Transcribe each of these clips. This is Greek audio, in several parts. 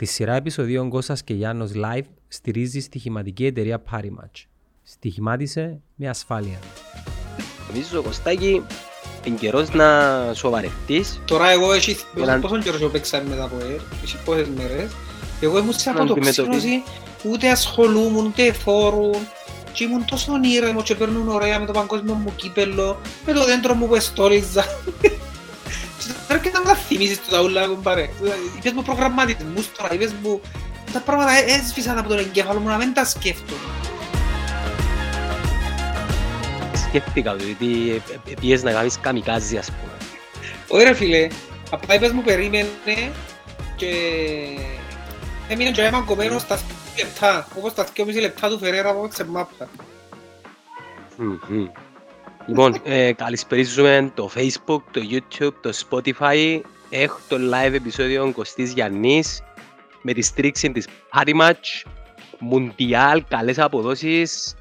Τη σειρά επεισοδίων Κώστας και Γιάννος Live στηρίζει στοιχηματική εταιρεία Parimatch. Στοιχημάτισε με ασφάλεια. Νομίζω, Κωστάκη, είναι καιρός να σοβαρευτείς. Τώρα εγώ έχει Έναν- πόσο καιρός έχω παίξει μετά από ελ, έχει πόσες μέρες. Εγώ ήμουν σε Να αποτοξίνωση, αντιμετωπίσεις. ούτε ασχολούμουν, ούτε φόρουν. Και ήμουν τόσο ήρεμος και παίρνουν ωραία με το παγκόσμιο μου κύπελλο, με το δέντρο μου που εστόλιζα. Και τώρα και να μου τα θυμίσεις του τα ούλα, κουμπάρε. Είπες μου προγραμματισμούς τώρα, είπες μου... Τα πράγματα έ- έσβησαν από τον εγκέφαλο μου να μην τα σκέφτομαι. Σκέφτηκα το, γιατί ε, ε, πιες να κάνεις καμικάζι, ας πούμε. Όχι ρε φίλε, απλά είπες μου περίμενε και έμεινε και μαγκωμένος στα 2 λεπτά, όπως τα 2,5 λεπτά του Φερέρα που έπαιξε μάπα. Μμμ, μμμ. Λοιπόν, ε, καλησπερίζουμε το Facebook, το YouTube, το Spotify. Έχω το live επεισόδιο Κωστής Γιαννής με τη στήριξη της Party Match, Μουντιάλ, καλές αποδόσεις,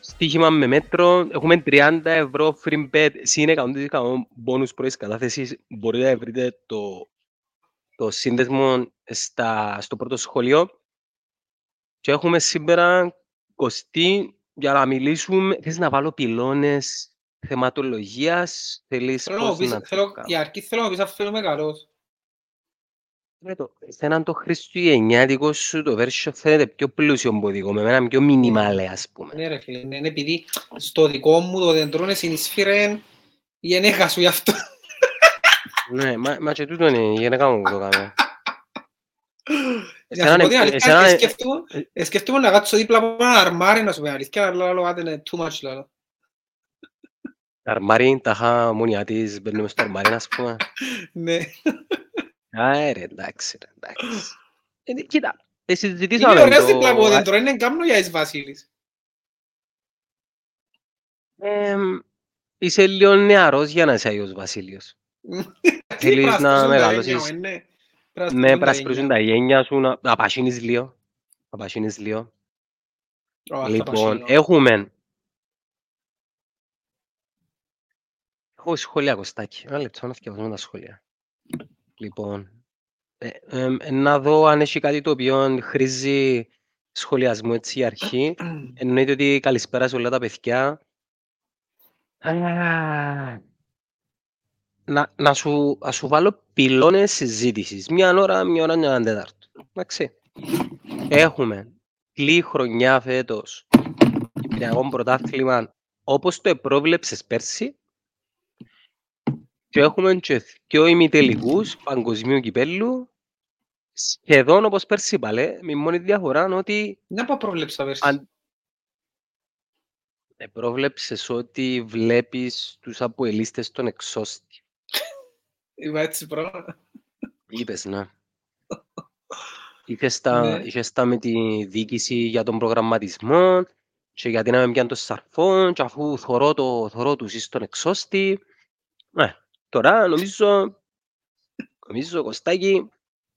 στοίχημα με μέτρο. Έχουμε 30 ευρώ free bet, συν 100% bonus πρώτης κατάθεσης. Μπορείτε να βρείτε το, το σύνδεσμο στα, στο πρώτο σχολείο. Και έχουμε σήμερα Κωστή για να μιλήσουμε. Θες να βάλω πυλώνες; Θεματολογίας, θέλεις Θέλω να πώς πεις, να το θέλω, κάνω. για αρχή θέλω να πεις αν φαίνομαι καλός. Ναι, το- Εσέναν το χριστουγεννιάτικο σου το version φαίνεται πιο πλούσιο από δικό με εμένα πιο μινιμάλε ας πούμε. Ναι ρε φίλε, ναι, ναι, επειδή στο δικό μου το δέντρο συνεισφύρε η γενέκα σου γι' αυτό. Ναι, μα, μα και τούτο είναι η γενέκα μου που το κάνω. Για να σου πω την αλήθεια, εσέναν- ε, σκέφτομαι- ε, σκέφτομαι να κάτσω δίπλα από ένα αρμάρι να σου πω την αλήθεια, αλλά λέω άντε είναι too much λάλο. Αρμάρι, τα είχα μόνια της, μπαίνουμε στο αρμάρι ας πούμε. Ναι. Α, ρε, εντάξει, ρε, εντάξει. Ε, Κοίτα, ε, Είναι συζητήσαμε ωραίος δίπλα από το... δέντρο, είναι κάμνο για εις Βασίλης. Εμ, Είσαι λίγο νεαρός για να είσαι Άγιος Βασίλειος. Τι Θέλεις να πράσπρωσουν τα μεγαλώσεις γένια μου, ναι. με Πράσπρωσουν τα πρασπρίζουν γένια. τα γένια σου, να, να πασίνεις λίγο. Να πασίνεις λίγο. Ω, θα Λοιπόν, πασχύνω. έχουμε... Έχω σχόλια, Κωστάκη. Ένα λεπτό να φτιάξουμε τα σχόλια. Λοιπόν, ε, εμ, ε, να δω αν έχει κάτι το οποίο χρήζει σχολιασμού έτσι για αρχή. Εννοείται ότι καλησπέρα σε όλα τα παιδιά. Α, Να, να, σου, να σου βάλω πυλώνες συζήτησης. Μια ώρα, μια ώρα, μια ώρα τέταρτο. Εντάξει. Έχουμε κλή χρονιά φέτος Κυπριακό πρωτάθλημα όπως το επρόβλεψες πέρσι και έχουμε και δυο ημιτελικούς παγκοσμίου κυπέλλου σχεδόν όπως πέρσι πάλι, με μόνη διαφορά είναι ότι Να πω πρόβλεψα πέρσι. αν επρόβλεψες ότι βλέπεις τους αποελίστες των εξώστη. Είπα έτσι πράγμα. Είπες, ναι. Είχες τα, Ναι. είχες τα με τη διοίκηση για τον προγραμματισμό και γιατί να με πιάνει το σαρφόν και αφού θωρώ, το, θωρώ τους εις τον εξώστη. Ναι, τώρα νομίζω, νομίζω Κωστάκη,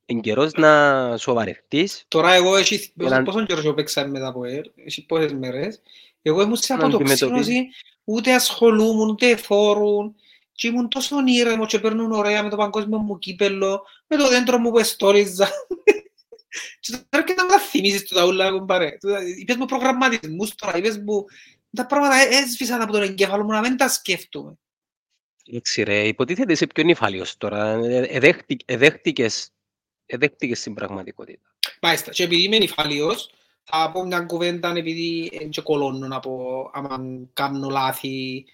είναι καιρός να σοβαρευτείς. Τώρα εγώ έχει Έναν- πόσο καιρός έχω παίξει μετά από ελ, έχει πόσες μέρες. Εγώ ήμουν σε Να αντιμετωπίσεις. αποτοξίνωση, ούτε ασχολούμουν, ούτε φόρουν. Και ήμουν τόσο ήρεμο και παίρνουν ωραία με το παγκόσμιο μου κύπελλο, με το δέντρο μου που εστόλιζα. Και τώρα και να μου τα θυμίσεις του τα ούλα, κουμπάρε. Είπες μου προγραμματισμούς τώρα, είπες μου... Τα πράγματα έ- έσβησαν από τον εγκέφαλο μου να μην τα σκέφτομαι. Εντάξει ρε, υποτίθεται είσαι πιο νυφάλιος τώρα. Ε, εδέχτη- Εδέχτηκες, εδέχτηκες την πραγματικότητα. Μάλιστα, και επειδή είμαι νυφάλιος, θα πω μια κουβέντα επειδή δεν και κολώνω να πω άμα κάνω λάθη.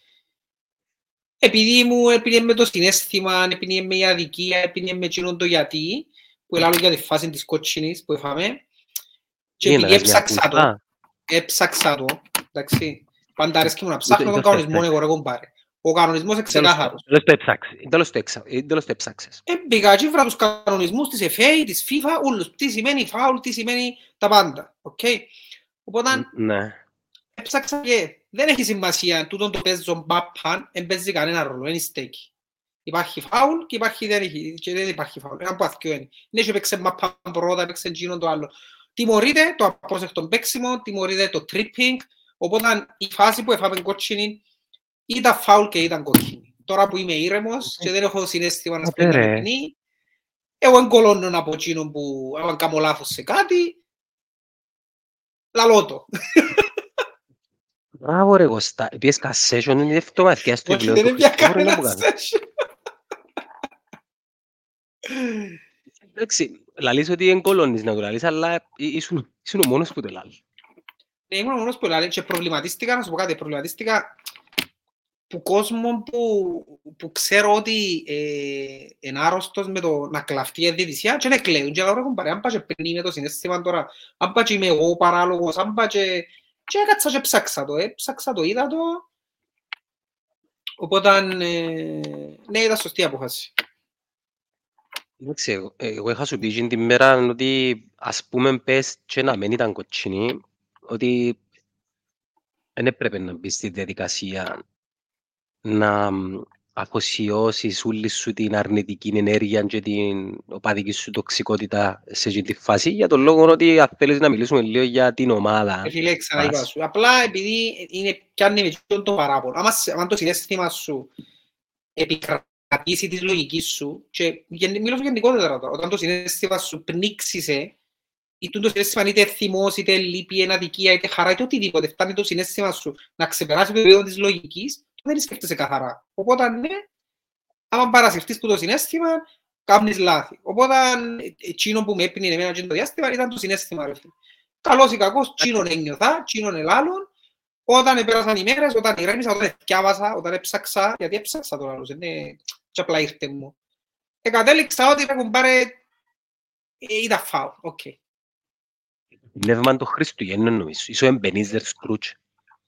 Επειδή μου, επειδή είμαι το συναίσθημα, επειδή είμαι η αδικία, επειδή είμαι εκείνον το γιατί, που ελάλουν για τη φάση της κότσινης που έφαμε, και Τι είναι, επειδή λες, μια έψαξα το, κουντά; έψαξα το, εντάξει, πάντα αρέσκει μου να ψάχνω Ούτε- τον ούτε κανονισμό εγώ ρε κομπάρε. Ο κανονισμός είναι Τέλος ξεκάθαρος. τέλος το έψαξες. Τέλος το έξα- ε, τέλος το έψαξες. Ε, μπήκα και βρήκα τους κανονισμούς της FA, της FIFA, όλους. Τι σημαίνει φάουλ, τι σημαίνει τα πάντα. Οκ. Οπότε Ναι. έψαξα και δεν έχει σημασία τούτον το παίζω μπαπαν, δεν παίζει κανένα ρόλο, δεν στέκει. Υπάρχει φάουλ και, υπάρχει, δεν, έχει, και δεν υπάρχει φάουλ. Ένα από αυτοί είναι. Ναι, και παίξε μαπαν πρώτα, παίξε εκείνον το άλλο. Τιμωρείται το απρόσεκτο παίξιμο, τιμωρείται το tripping, οπότε η φάση που έφαμε κότσινη ήταν φάουλ και ήταν κόκκινη. Τώρα που είμαι ήρεμος και δεν έχω συνέστημα να Άντε, σπίτι ρε. να παιχνί, Εγώ εγκολώνω από εκείνον που αν κάνω λάθος σε κάτι, λαλώ το. Μπράβο ρε Κωστά, πιες κασέσιον είναι εβδομαδικές του Όχι, βιβλίου δεν του πια Χριστόφορου, είναι κανένα που κάνει. session. Εντάξει, λαλείς ότι εγκολώνεις να το λαλείς, αλλά εί- ήσουν ήσουν ο μόνος που το λαλείς. Ναι, ήμουν ο μόνος που λέει και προβληματίστηκα, να σου πω κάτι, προβληματίστηκα που κόσμο που, που ξέρω ότι ε, είναι άρρωστος με το να κλαφτεί η διαιτησία και να κλαίουν και λέω ρε κουμπάρε, αν πάει και παίρνει με το συναίσθημα τώρα, αν πάει και είμαι εγώ ο παράλογος, αν πάει και... και έκατσα και ψάξα το, ε, ψάξα το, είδα το, οπότε ε, ναι, ήταν σωστή απόφαση. Εντάξει, εγώ- εγώ είχα σου πει εκείνη την μέρα ότι ας πούμε πες και να μην ήταν κοτσινή, ότι δεν έπρεπε να μπεις στη διαδικασία να μ, αφοσιώσεις όλη σου την αρνητική ενέργεια και την οπαδική σου τοξικότητα σε αυτή τη φάση για τον λόγο ότι αν θέλεις να μιλήσουμε λίγο για την ομάδα. Ε, Φίλε, ξαναείπα Πας. σου. Απλά επειδή είναι, πιάνει με αυτόν το παράπονο. Άμα, σε- άμα το συνέστημα σου επικρατήσει τη λογική σου, και γεν- μιλώ σου γενικότερα τώρα, όταν το συνέστημα σου πνίξησε, ή το συνέστημα είτε θυμός, είτε λύπη, είτε αδικία, είτε χαρά, είτε οτιδήποτε, φτάνει το συνέστημα σου να ξεπεράσει το επίπεδο της λογικής, δεν σκέφτεσαι καθαρά. Οπότε, ναι, άμα παρασυρθείς που το συνέστημα, κάνεις λάθη. Οπότε, εκείνο που με έπινε εμένα εκείνο το διάστημα ήταν το συναίσθημα, ρε φίλε. Καλός ή κακός, τζείνον ένιωθα, τζείνον ελάλουν. Όταν επέρασαν οι μέρες, όταν ηρέμησα, όταν εθκιάβασα, όταν έψαξα, γιατί έψαξα το λάθος, είναι και απλά ήρθε μου. Ε, κατέληξα ότι ρε κουμπάρε, ε, ήταν φάουλ, οκ. Πνεύμα των Χριστουγέννων νομίζω. Είσαι ο Εμπενίζερ Σκρούτς.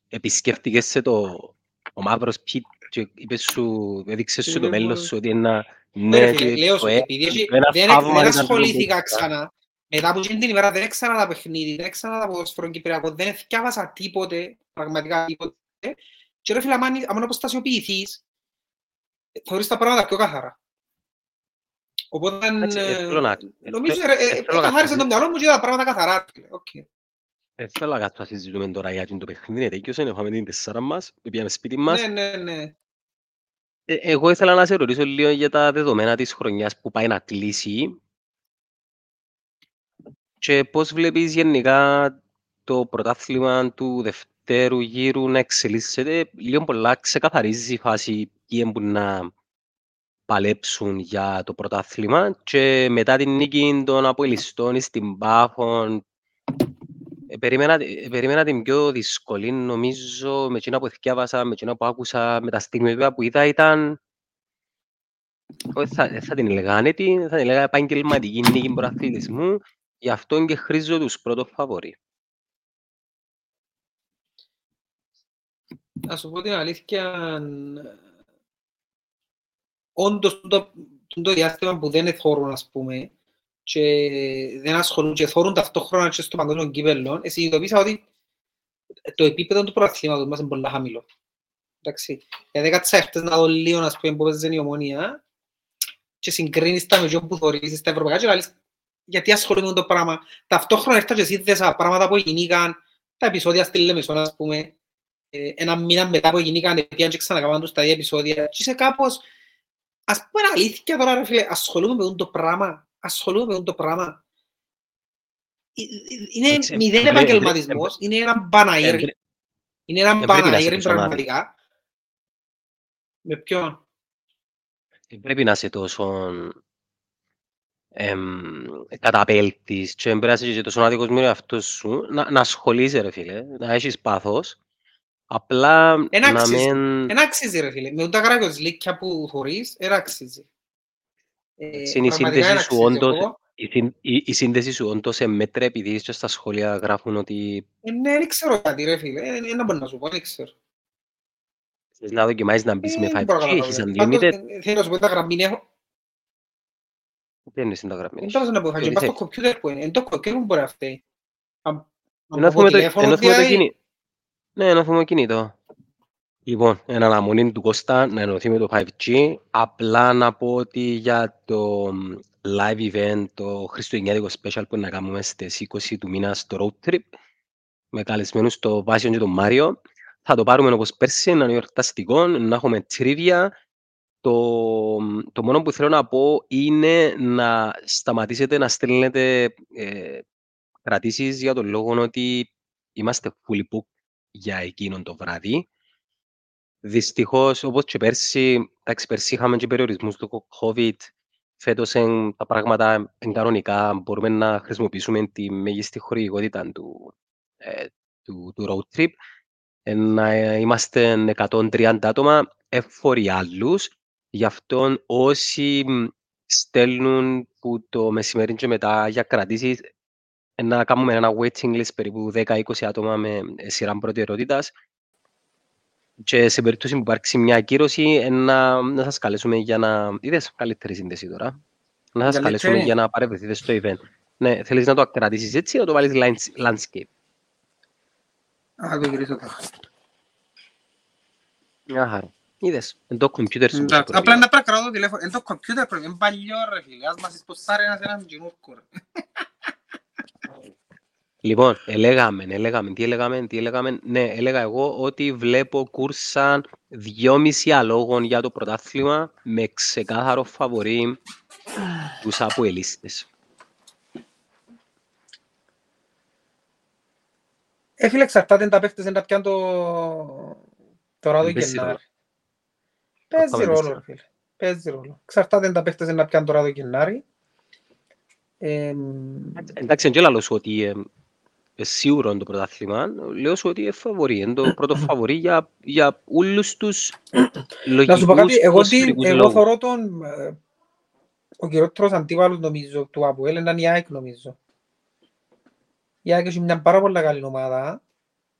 Επισκέφτηκες σε το ο μαύρος πι, και είπες σου, έδειξε σου το μέλλον σου ότι ένα ναι και το επειδή δεν ασχολήθηκα ξανά, μετά από την ημέρα δεν εξαναείδα παιχνίδι, δεν εξαναείδα ποδόσφαιρο Κυπριακό, δεν εθκιάβασα τίποτε, πραγματικά τίποτε. Και ρε φίλε, αν αποστασιοποιηθείς, θεωρείς τα πράγματα πιο κάθαρα. Οπότε, ε, νομίζω, ε, ε, καθάρισε το μυαλό μου και τα πράγματα καθαρά φίλε. Οκ. Δεν θέλω να κάτσω να συζητούμε τώρα για το παιχνίδι, τελειώσε, είχαμε την τεσσάρα μας, πήγαμε σπίτι μας. Ναι, ναι, ναι. Ε, Εγώ ήθελα να σε ρωτήσω λίγο για τα δεδομένα της χρονιάς που πάει να κλείσει και πώς βλέπεις γενικά το πρωτάθλημα του δευτέρου γύρου να εξελίσσεται. Λίγο πολλά ξεκαθαρίζει η φάση ποιοι που να παλέψουν για το πρωτάθλημα και μετά την νίκη των Αποελιστών στην Πάφων ε, περίμενα, ε, περίμενα την πιο δύσκολη νομίζω με εκείνα που θυκιάβασα, με εκείνα που άκουσα, με τα στιγμιότυπα που είδα ήταν όχι, θα, δεν θα την έλεγα άνετη, θα την έλεγα επαγγελματική νίκη πρωταθλητισμού γι' αυτό και χρήζω τους πρώτος φαβορί. Να σου πω την αλήθεια, όντως το, το διάστημα που δεν εθώρουν, ας πούμε, και δεν ασχολούν και θωρούν ταυτόχρονα και στο παγκόσμιο κύπελλο, συνειδητοποίησα ότι το επίπεδο του πρωταθλήματος μας είναι πολύ χαμηλό. Εντάξει. Γιατί κάτσα χτες να δω λίγο, ας πούμε, που παίζεται η ομόνια και συγκρίνεις τα με ποιον που θωρείς στα ευρωπαϊκά και λες, γιατί ασχολούμαι με το πράγμα. Ταυτόχρονα έρθα και σύνδεσα πράγματα που γίνηκαν, τα επεισόδια στη Λεμεσόν, ας πούμε, ε, ένα μήνα μετά που γίνηκαν, πήγαν και ξανακάμαν τους τα ίδια επεισόδια. Και είσαι κάπως, ας πούμε αλήθεια τώρα, ρε φίλε, ασχολούμαι με το πράγμα. Ασχολούμαι με το πράγμα. Ε, ε, Είναι Εντάξει, μηδέν εμπρέ- επαγγελματισμός, είναι ένα μπαναήρ. Εμπρέ- Είναι ένα εμπρέπει να σε μπαναήρ πείσω, Μάρη. πραγματικά. Με ποιον; Δεν πρέπει να είσαι τόσο εμ, καταπέλτης και δεν πρέπει να είσαι και τόσο άδικος με τον εαυτό σου, να, να ασχολείσαι ρε φίλε, να έχεις πάθος, απλά Εν να αξίζει. μην... Εν αξίζει ρε φίλε. Με τα γράκια λίκια που θωρείς, εν αξίζει. Ε, Είναι η πραγματικά σύνδεση εν σου αξίζει. όντως, Εγώ, η, συν- η, η σύνδεση σου όντως εμέτρε επειδή και στα σχόλια γράφουν ότι ε, ναι, δεν ξέρω κάτι ρε φίλε. Ε, ε, να μπορώ να σου πω, δεν ξέρω. θες να δοκιμάζεις να μπεις Ε, με δεν μπορώ να 5G, έχεις καταλάβω. Πάντως, unlimited, ε, Θέλω να σου πω τα γραμμή έχω. δεν είναι στην τα γραμμή. Δεν τώρα να πω, θα Θεωρείς πάω στο έτσι. κομπιούτερ που είναι. Εν το κομπιούτερ που μπορεί να φταίει. Αν- αν Ενώ πω έχουμε το, τηλέφωνο, ενώ έχουμε το δηλαδή, κινητό. Ναι, ενώ έχουμε κινητό. Λοιπόν, εν αναμονή του Κώστα να ενωθεί με το 5G. Απλά να πω ότι για το μ, live event, το Χριστουγεννιάτικο special που να κάνουμε στις 20 του μήνα στο road trip με καλεσμένους το Βάσιο και τον Μάριο, θα το πάρουμε όπως πέρσι, να είναι εορταστικό, να έχουμε trivia, το, το μόνο που θέλω να πω είναι να σταματήσετε να στέλνετε ε, κρατήσεις για τον λόγο ότι είμαστε fully booked για εκείνον το βράδυ. Δυστυχώς, όπως και πέρσι, εντάξει, πέρσι είχαμε και περιορισμούς του COVID, φέτος τα πράγματα είναι κανονικά, μπορούμε να χρησιμοποιήσουμε τη μέγιστη χορηγικότητα του, ε, του, του road trip. Ε, να είμαστε 130 άτομα, εφορεί άλλους. Γι' αυτό όσοι στέλνουν που το μεσημέρι και μετά για κρατήσεις, να κάνουμε ένα waiting list περίπου 10-20 άτομα με σειρά προτεραιότητας και σε περίπτωση που υπάρξει μια ακύρωση να, να σας καλέσουμε για να... Είδες καλύτερη σύνδεση τώρα. Να σας καλέσουμε για να παρευρεθείτε στο event. Ναι, θέλεις να το κρατήσεις έτσι ή να το βάλεις landscape; Α, το γυρίσω τώρα. Μια χαρά. Είδες, εν το κομπιούτερ σου. Απλά να πρέπει να το τηλέφωνο. Εν το κομπιούτερ πρέπει, είναι παλιό ρε φίλε. Ας μας εισποστάρει ένας έναν γινούρκο ρε. Λοιπόν, ελέγαμε, ελέγαμε, τι ελέγαμε, τι ελέγαμε. Ναι, έλεγα εγώ ότι βλέπω κούρσα δυόμιση αλόγων για το πρωτάθλημα με ξεκάθαρο φαβορή τους αποελίστες. Ε, φίλε, εξαρτάται τα παίχτες να πιάνουν το... τώρα το Γενάρη. Παίζει ρόλο, φίλε. Παίζει ρόλο. Εξαρτάται τα παίχτες να πιάνουν τώρα το Γενάρη. Εντάξει, δεν λέω ότι σίγουρο το πρωτάθλημα, λέω σου ότι είναι φαβορή. Είναι το πρώτο φαβορή για, για όλους τους λογικούς Να σου πω κάτι, εγώ, τι, εγώ θωρώ τον ε, ο κυριότερος αντίβαλος νομίζω του Αποέλ ήταν η ΑΕΚ νομίζω. Η ΑΕΚ έχει μια πάρα πολύ καλή ομάδα.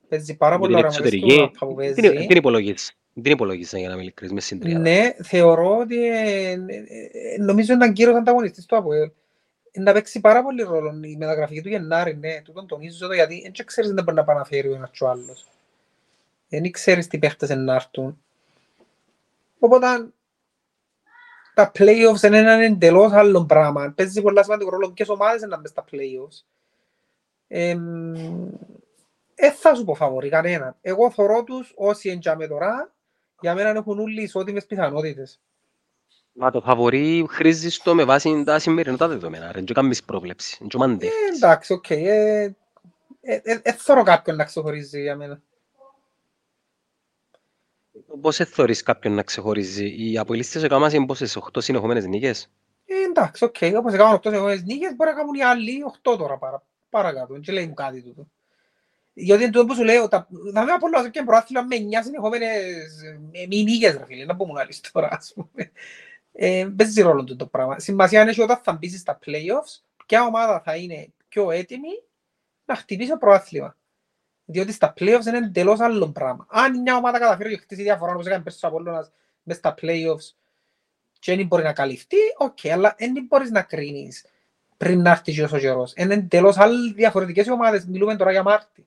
Παίζει πάρα πολύ ωραία μόνες του που παίζει. Δεν υπολογίζεις. Δεν υπολογίζεις για να μην ειλικρινείς με συντριάδα. Ναι, θεωρώ ότι ε, ε, νομίζω ήταν κύριος ανταγωνιστής του Αποέλ να παίξει πάρα πολύ ρόλο η μεταγραφική του Γενάρη, ναι, τούτον τονίζω το γιατί δεν ξέρεις δεν μπορεί να παναφέρει ο ένας και ο άλλος. Δεν ξέρεις τι παίχτες να έρθουν. Οπότε τα play-offs είναι έναν εντελώς άλλο πράγμα. Παίζει πολλά σημαντικό ρόλο ποιες ομάδες να μπουν στα play-offs. Ε, ε, θα σου πω φαβορί κανέναν. Εγώ θωρώ τους όσοι εντιαμε τώρα, για μένα έχουν όλοι ισότιμες πιθανότητες. Μα το φαβορί χρίζεις το με βάση τα σημερινά τα δεδομένα, δεν κάνεις πρόβλεψη, δεν μαντεύεις. Ε, εντάξει, οκ. Ε, ε, θέλω κάποιον να ξεχωρίζει για μένα. Πώς εθωρείς κάποιον να ξεχωρίζει, οι αποελίστες έκαναν είναι πόσες, 8 συνεχόμενες νίκες. Ε, εντάξει, οκ, όπως έκαναν 8 συνεχόμενες νίκες, μπορεί να κάνουν οι άλλοι 8 τώρα παρα, παρακάτω, δεν λέει κάτι τούτο. Γιατί είναι τούτο που σου λέω, θα με απολύσω και πρωτάθλημα με 9 συνεχόμενες μη νίκες, ρε φίλε, να πούμε άλλες τώρα, ας πούμε ε, παίζει ρόλο το πράγμα. Σημασία είναι όταν θα μπεις στα playoffs, ποια ομάδα θα είναι πιο έτοιμη να χτυπήσει το πρωτάθλημα. Διότι στα playoffs είναι εντελώς άλλο πράγμα. Αν μια ομάδα καταφέρει και χτίσει διαφορά όπως έκανε πέρσι ο Απόλλωνας μες στα playoffs και δεν μπορεί να καλυφθεί, OK, okay, αλλά δεν μπορείς να κρίνεις πριν να έρθει ο καιρός. Είναι εντελώς άλλες διαφορετικές ομάδες, μιλούμε τώρα για Μάρτι.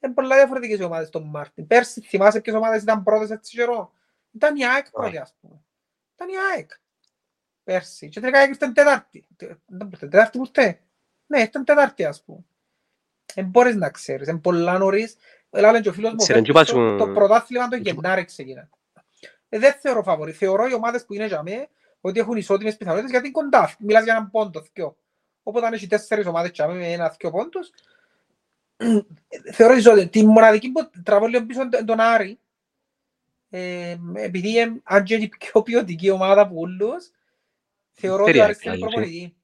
Είναι πολλά διαφορετικές ομάδες τον Μάρτι. Πέρσι θυμάσαι ποιες ομάδες ήταν πρώτες έτσι καιρό. Ήταν η ΑΕΚ πρώτη, ας πούμε. Ήταν η ΑΕΚ πέρσι. Και τελικά ήρθε τετάρτη. Τετάρτη ποτέ. Ναι, ήρθε τετάρτη ας πούμε. Δεν μπορείς να ξέρεις. Είναι πολλά νωρίς. Έλα και ο φίλος μου, το, το πρωτάθλημα το Γενάρη ξεκινά. Ε, δεν θεωρώ φαβορή. Θεωρώ οι ομάδες που είναι για μέ ότι έχουν ισότιμες πιθανότητες γιατί είναι κοντά. Μιλάς για έναν πόντο, θκιο. Οπότε αν έχει τέσσερις ομάδες για με ένα θκιο πόντος, θεωρώ ισότιμες. Τη μοναδική που τραβώ λίγο πίσω τον Άρη, ε, επειδή αν και είναι πιο ποιοτική ομάδα από όλους, Θεωρώ ότι αρέσει προπονητή.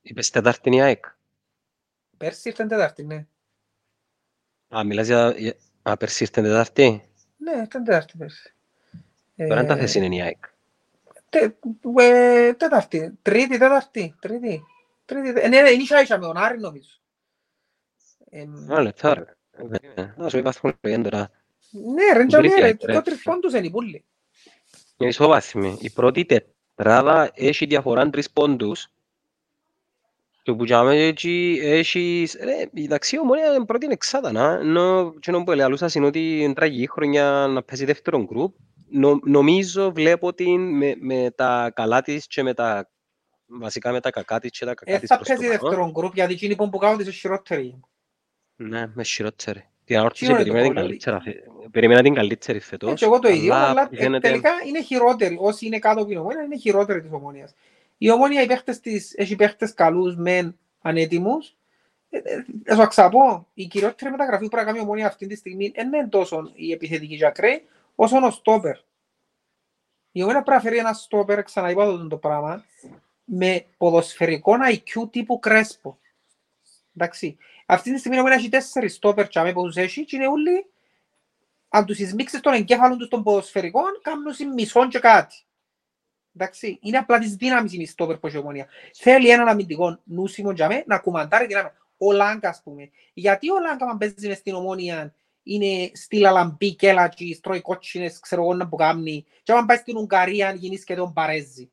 Είπες τετάρτη η ΑΕΚ. Πέρσι ήρθε τετάρτη, ναι. Α, μιλάς για... Α, πέρσι ήρθε τετάρτη. Ναι, ήρθε τετάρτη πέρσι. Τώρα τα θέση είναι η ΑΕΚ. Τετάρτη, τρίτη, τετάρτη, τρίτη. Ναι, ναι, είναι ίσα ίσα με τον Άρη νομίζω. Α, λεπτά ρε. Να σου είπα στον τώρα. Ναι, ρε, ρε, το τριφόντους είναι οι πουλοι. Είναι ισοβάθμοι. Η πρώτη Ράδα έχει διαφορά τρεις πόντους και που τζάμε έτσι έχει... Η ταξί ομόνια είναι πρώτη εξάδα, να. Ενώ και που ελεαλούσα είναι ότι είναι τραγική χρονιά να παίζει δεύτερον γκρουπ. Νομίζω βλέπω την με, με τα καλά της και με τα βασικά με τα κακά της και τα κακά της προς το παίζει δεύτερον γκρουπ γιατί εκείνοι που κάνουν τις χειρότεροι. Ναι, με χειρότεροι. Την ανόρθωση Τι είναι το περίμενα την κόλλο, καλύτερα φε- περίμενα την καλύτερη φετός. Έτσι, εγώ το ίδιο, αλλά που ε, φαίνεται- τελικά είναι χειρότερη. Όσοι είναι κάτω από την ομόνια είναι χειρότερη της ομόνιας. Η ομόνια οι παίχτες της, έχει παίχτες καλούς μεν ανέτοιμους. Ε, ε, Θα σου αξαπώ, η κυριότερη μεταγραφή που πρέπει να κάνει η ομόνια αυτή τη στιγμή δεν είναι τόσο η επιθετική Τζακρέ, όσο ο στόπερ. Η ομόνια πρέπει να φέρει ένα στόπερ, ξαναείπα το, το πράγμα, με ποδοσφαιρικό IQ τύπου Κρέσπο. Εντάξει. Αυτή τη στιγμή η ομόνια έχει τέσσερις στόπερ τσάμε που τους έχει και είναι όλοι αν τους εισμίξεις τον εγκέφαλο τους των ποδοσφαιρικών, κάνουν σε μισόν και κάτι. Εντάξει, είναι απλά της δύναμης η μισθόπερ που έχει η ομόνια. Θέλει έναν αμυντικό νούσιμο για μέ, να κουμαντάρει δύναμη. Ο Λάγκας, ας πούμε. Γιατί ο Λάγκα, αν παίζει μες στην ομόνια, είναι στυλ αλαμπή, κέλατζι, τρώει κότσινες, ξέρω εγώ να που κάνει. Και αν πάει στην Ουγγαρία, γίνεις σχεδόν παρέζει.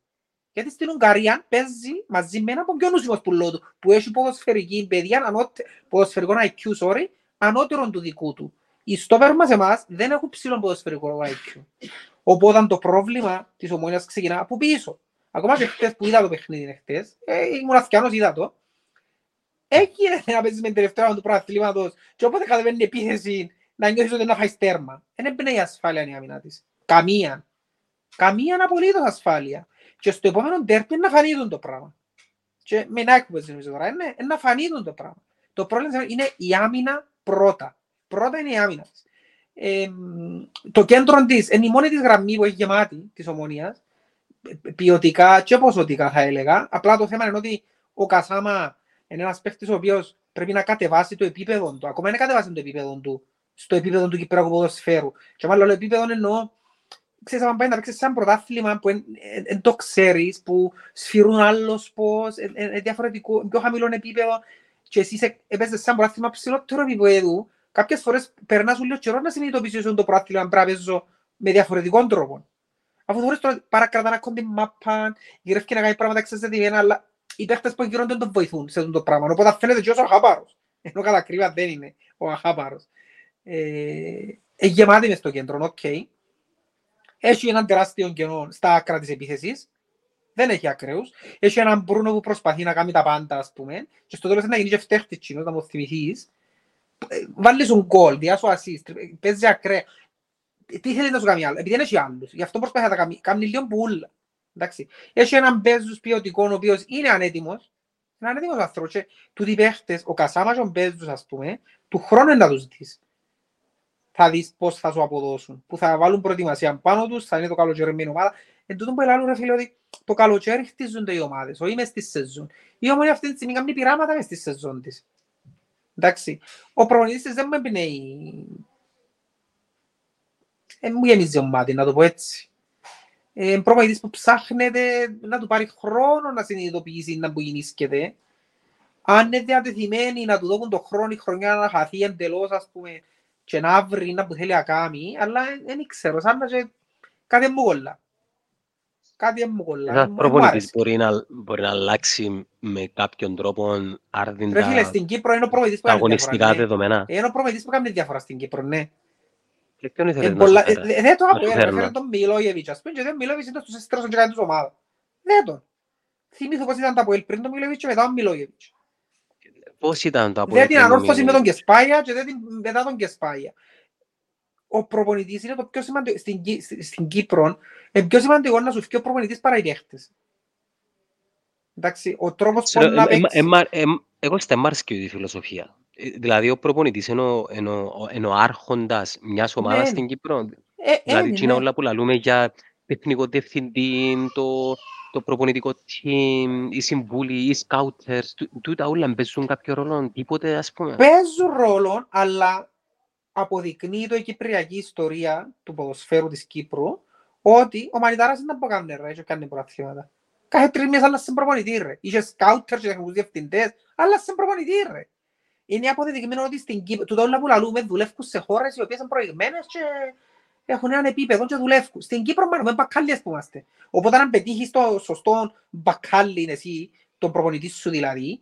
Γιατί στην Ουγγαρία παίζει μαζί με έναν από πιο νούσιμος πουλό του, που έχει ποδοσφαιρική παιδεία, ανώτε- ποδοσφαιρικό IQ, sorry, ανώτερον του δικού του. Οι στόπερ μας εμάς δεν έχουν ψηλό ποδοσφαιρικό IQ. Οπότε το πρόβλημα της ομόνιας ξεκινά από πίσω. Ακόμα και χτες που είδα το παιχνίδι χτες, ε, ήμουν αθιάνος, είδα το. Έγινε να παίζεις με την τελευταία του πρωταθλήματος και όποτε κατεβαίνει η επίθεση να νιώθεις ότι να φάεις τέρμα. Δεν έμπαινε η ασφάλεια η άμυνα της. Καμία. Καμία απολύτως ασφάλεια. Και στο επόμενο ντέρπι να φανεί τον το πράγμα. Και με να που νομίζω τώρα, είναι, είναι να φανεί τον το πράγμα. Το πρόβλημα είναι η άμυνα πρώτα. Πρώτα είναι η άμυνα της. Ε, το κέντρο της, είναι η μόνη της γραμμή που έχει γεμάτη της ομονίας, ποιοτικά και ποσοτικά θα έλεγα. Απλά το θέμα είναι ότι ο Κασάμα είναι ένας παίχτης ο οποίος πρέπει να κατεβάσει το επίπεδο του. Ακόμα δεν κατεβάσει το επίπεδο του στο επίπεδο του Κυπριακού ποδοσφαίρου. Και μάλλον το επίπεδο εννοώ ξέρεις, αν πάει να παίξεις σαν πρωτάθλημα που δεν το ξέρεις, που σφυρούν άλλος πώς, είναι διαφορετικό, πιο χαμηλό επίπεδο και εσύ σε- έπαιζες σαν πρωτάθλημα ψηλότερο επίπεδο, κάποιες φορές περνάς λίγο καιρός να συνειδητοποιήσεις ότι το πρωτάθλημα πρέπει να παίζω με διαφορετικών τρόπων. Αφού θεωρείς τώρα παρακρατά να κόντι μάπα, γυρεύει και να κάνει πράγματα εξαισθητημένα, αλλά οι παίχτες που γύρω δεν τον βοηθούν σε αυτό το πράγμα. Οπότε φαίνεται και όσο αχάπαρος. Ενώ κατά κρύβα δεν είναι ο αχάπαρος. Ε, ε, γεμάτη μες στο κέντρο, οκ. Έχει έναν τεράστιο κενό στα άκρα της επίθεσης. Δεν έχει ακραίους. Έχει έναν Μπρούνο που προσπαθεί να κάνει τα πάντα, ας πούμε. Και στο τέλος είναι να γίνει και φταίχτης τζείνος, να μου θυμηθείς. Ε, Βάλλει σου γκολ, δκια σου assist, παίζει ακραία. Τι θέλεις να σου κάνει άλλο, επειδή δεν έχει άλλους. Γι' αυτό προσπαθεί να τα κάνει, κάνει λίγο πουλ. Εντάξει. Έχει έναν Μπέζους ποιοτικό, ο οποίος είναι ανέτοιμος. Είναι ανέτοιμος άνθρωπος. Και τούτοι παίχτες, ο Κασάμας και ο Μπέζους, ας πούμε, του χρόνου είναι να τους δεις θα δεις πώς θα σου αποδώσουν. Που θα βάλουν προετοιμασία πάνω τους, θα είναι το καλοκαιρινή ομάδα. Εν τούτο που ελάλουν ρε φίλε ότι το καλοκαίρι χτίζονται οι ομάδες, όχι μες στη σεζόν. Η ομονία αυτή τη στιγμή κάνει πειράματα μες στη σεζόν της. Εντάξει. Ο προπονητής της δεν μου εμπνέει. Δεν μου γεμίζει ο μάτι, να το πω έτσι. Ε, προπονητής που ψάχνεται να του πάρει χρόνο να συνειδητοποιήσει να που γεννήσκεται. Αν είναι διατεθειμένοι να του δώσουν το χρόνο η χρονιά να χαθεί εντελώς, ας πούμε, και να βρει να που θέλει να κάνει, αλλά δεν ξέρω, σαν να και κάτι μου κολλά. Κάτι μου κολλά. Ένας Μου- μου προπονητής άρεσε. μπορεί να, μπορεί να αλλάξει με κάποιον τρόπο Ρε άρδιντα φίλε, στην Κύπρο είναι ο προπονητής που τα κάνει αγωνιστικά διαφορά. ναι. δεδομένα. Είναι ο προπονητής που κάνει διαφορά στην Κύπρο, ναι. Και ποιον Ε, ήθελες να πολλά- σου ε, φέρει; ε, Δεν το Να σου άκουγα, φέρνω. έφερε τον Μιλόγεβιτς, ας πούμε, και ο Μιλόγεβιτς ήταν στους έστερους και κάνει τους ομάδας. Δεν τον. Θυμήθω πώς ήταν τα Αποέλ πριν τον Μιλόγεβιτς και μετά τον Μιλόγεβιτς. Πώς ήταν το Δεν Αποέλ την πριν ανόρθωση με τον Μιλόγεβιτς; Κεσπάγια και δεν την μετά τον Κεσπάγια. Ο προπονητής είναι το πιο σημαντικό, στην, Κύ- στη- στην Κύπρο, είναι πιο σημαντικό να σου φύγει ο προπονητής παρά οι παίχτες. Εντάξει, ο τρόπος που Ξέρω, να ε, ε, παίξει. ε, μα- ε, Εγώ στα μ' άρεσκε η φιλοσοφία. Ε, Δηλαδή ο προπονητής είναι ο, είναι ο- είναι ο άρχοντας μιας ομάδας Ναι. στην Κύπρο. Ε, Δηλαδή είναι, εκείνα ναι. όλα που λαλούμε για τεχνικό διευθυντή, το, το προπονητικό team, οι συμβούλοι, οι scouters, τού- τούτα όλα παίζουν κάποιο ρόλο, τίποτε ας πούμε. Παίζουν ρόλο, αλλά αποδεικνύει το η κυπριακή ιστορία του ποδοσφαίρου της Κύπρου ότι ο Μανιτάρας δεν μπορεί να κάνει ρε, και κάνει προαθλήματα. Κάθε τρεις μήνες άλλα σε προπονητή ρε. Είχε σκάουτερ και τεχνικούς διευθυντές, αλλά σε προπονητή ρε. Είναι αποδεδειγμένο ότι στην Κύπρο, τούτα όλα που λαλούμε δουλεύουν σε χώρες οι οποίες είναι προηγμένες και έχουν έναν επίπεδο και δουλεύουν. Στην Κύπρο μάλλον με μπακάλιες που είμαστε. Οπότε αν πετύχεις το σωστό μπακάλι είναι εσύ, τον προπονητή σου δηλαδή,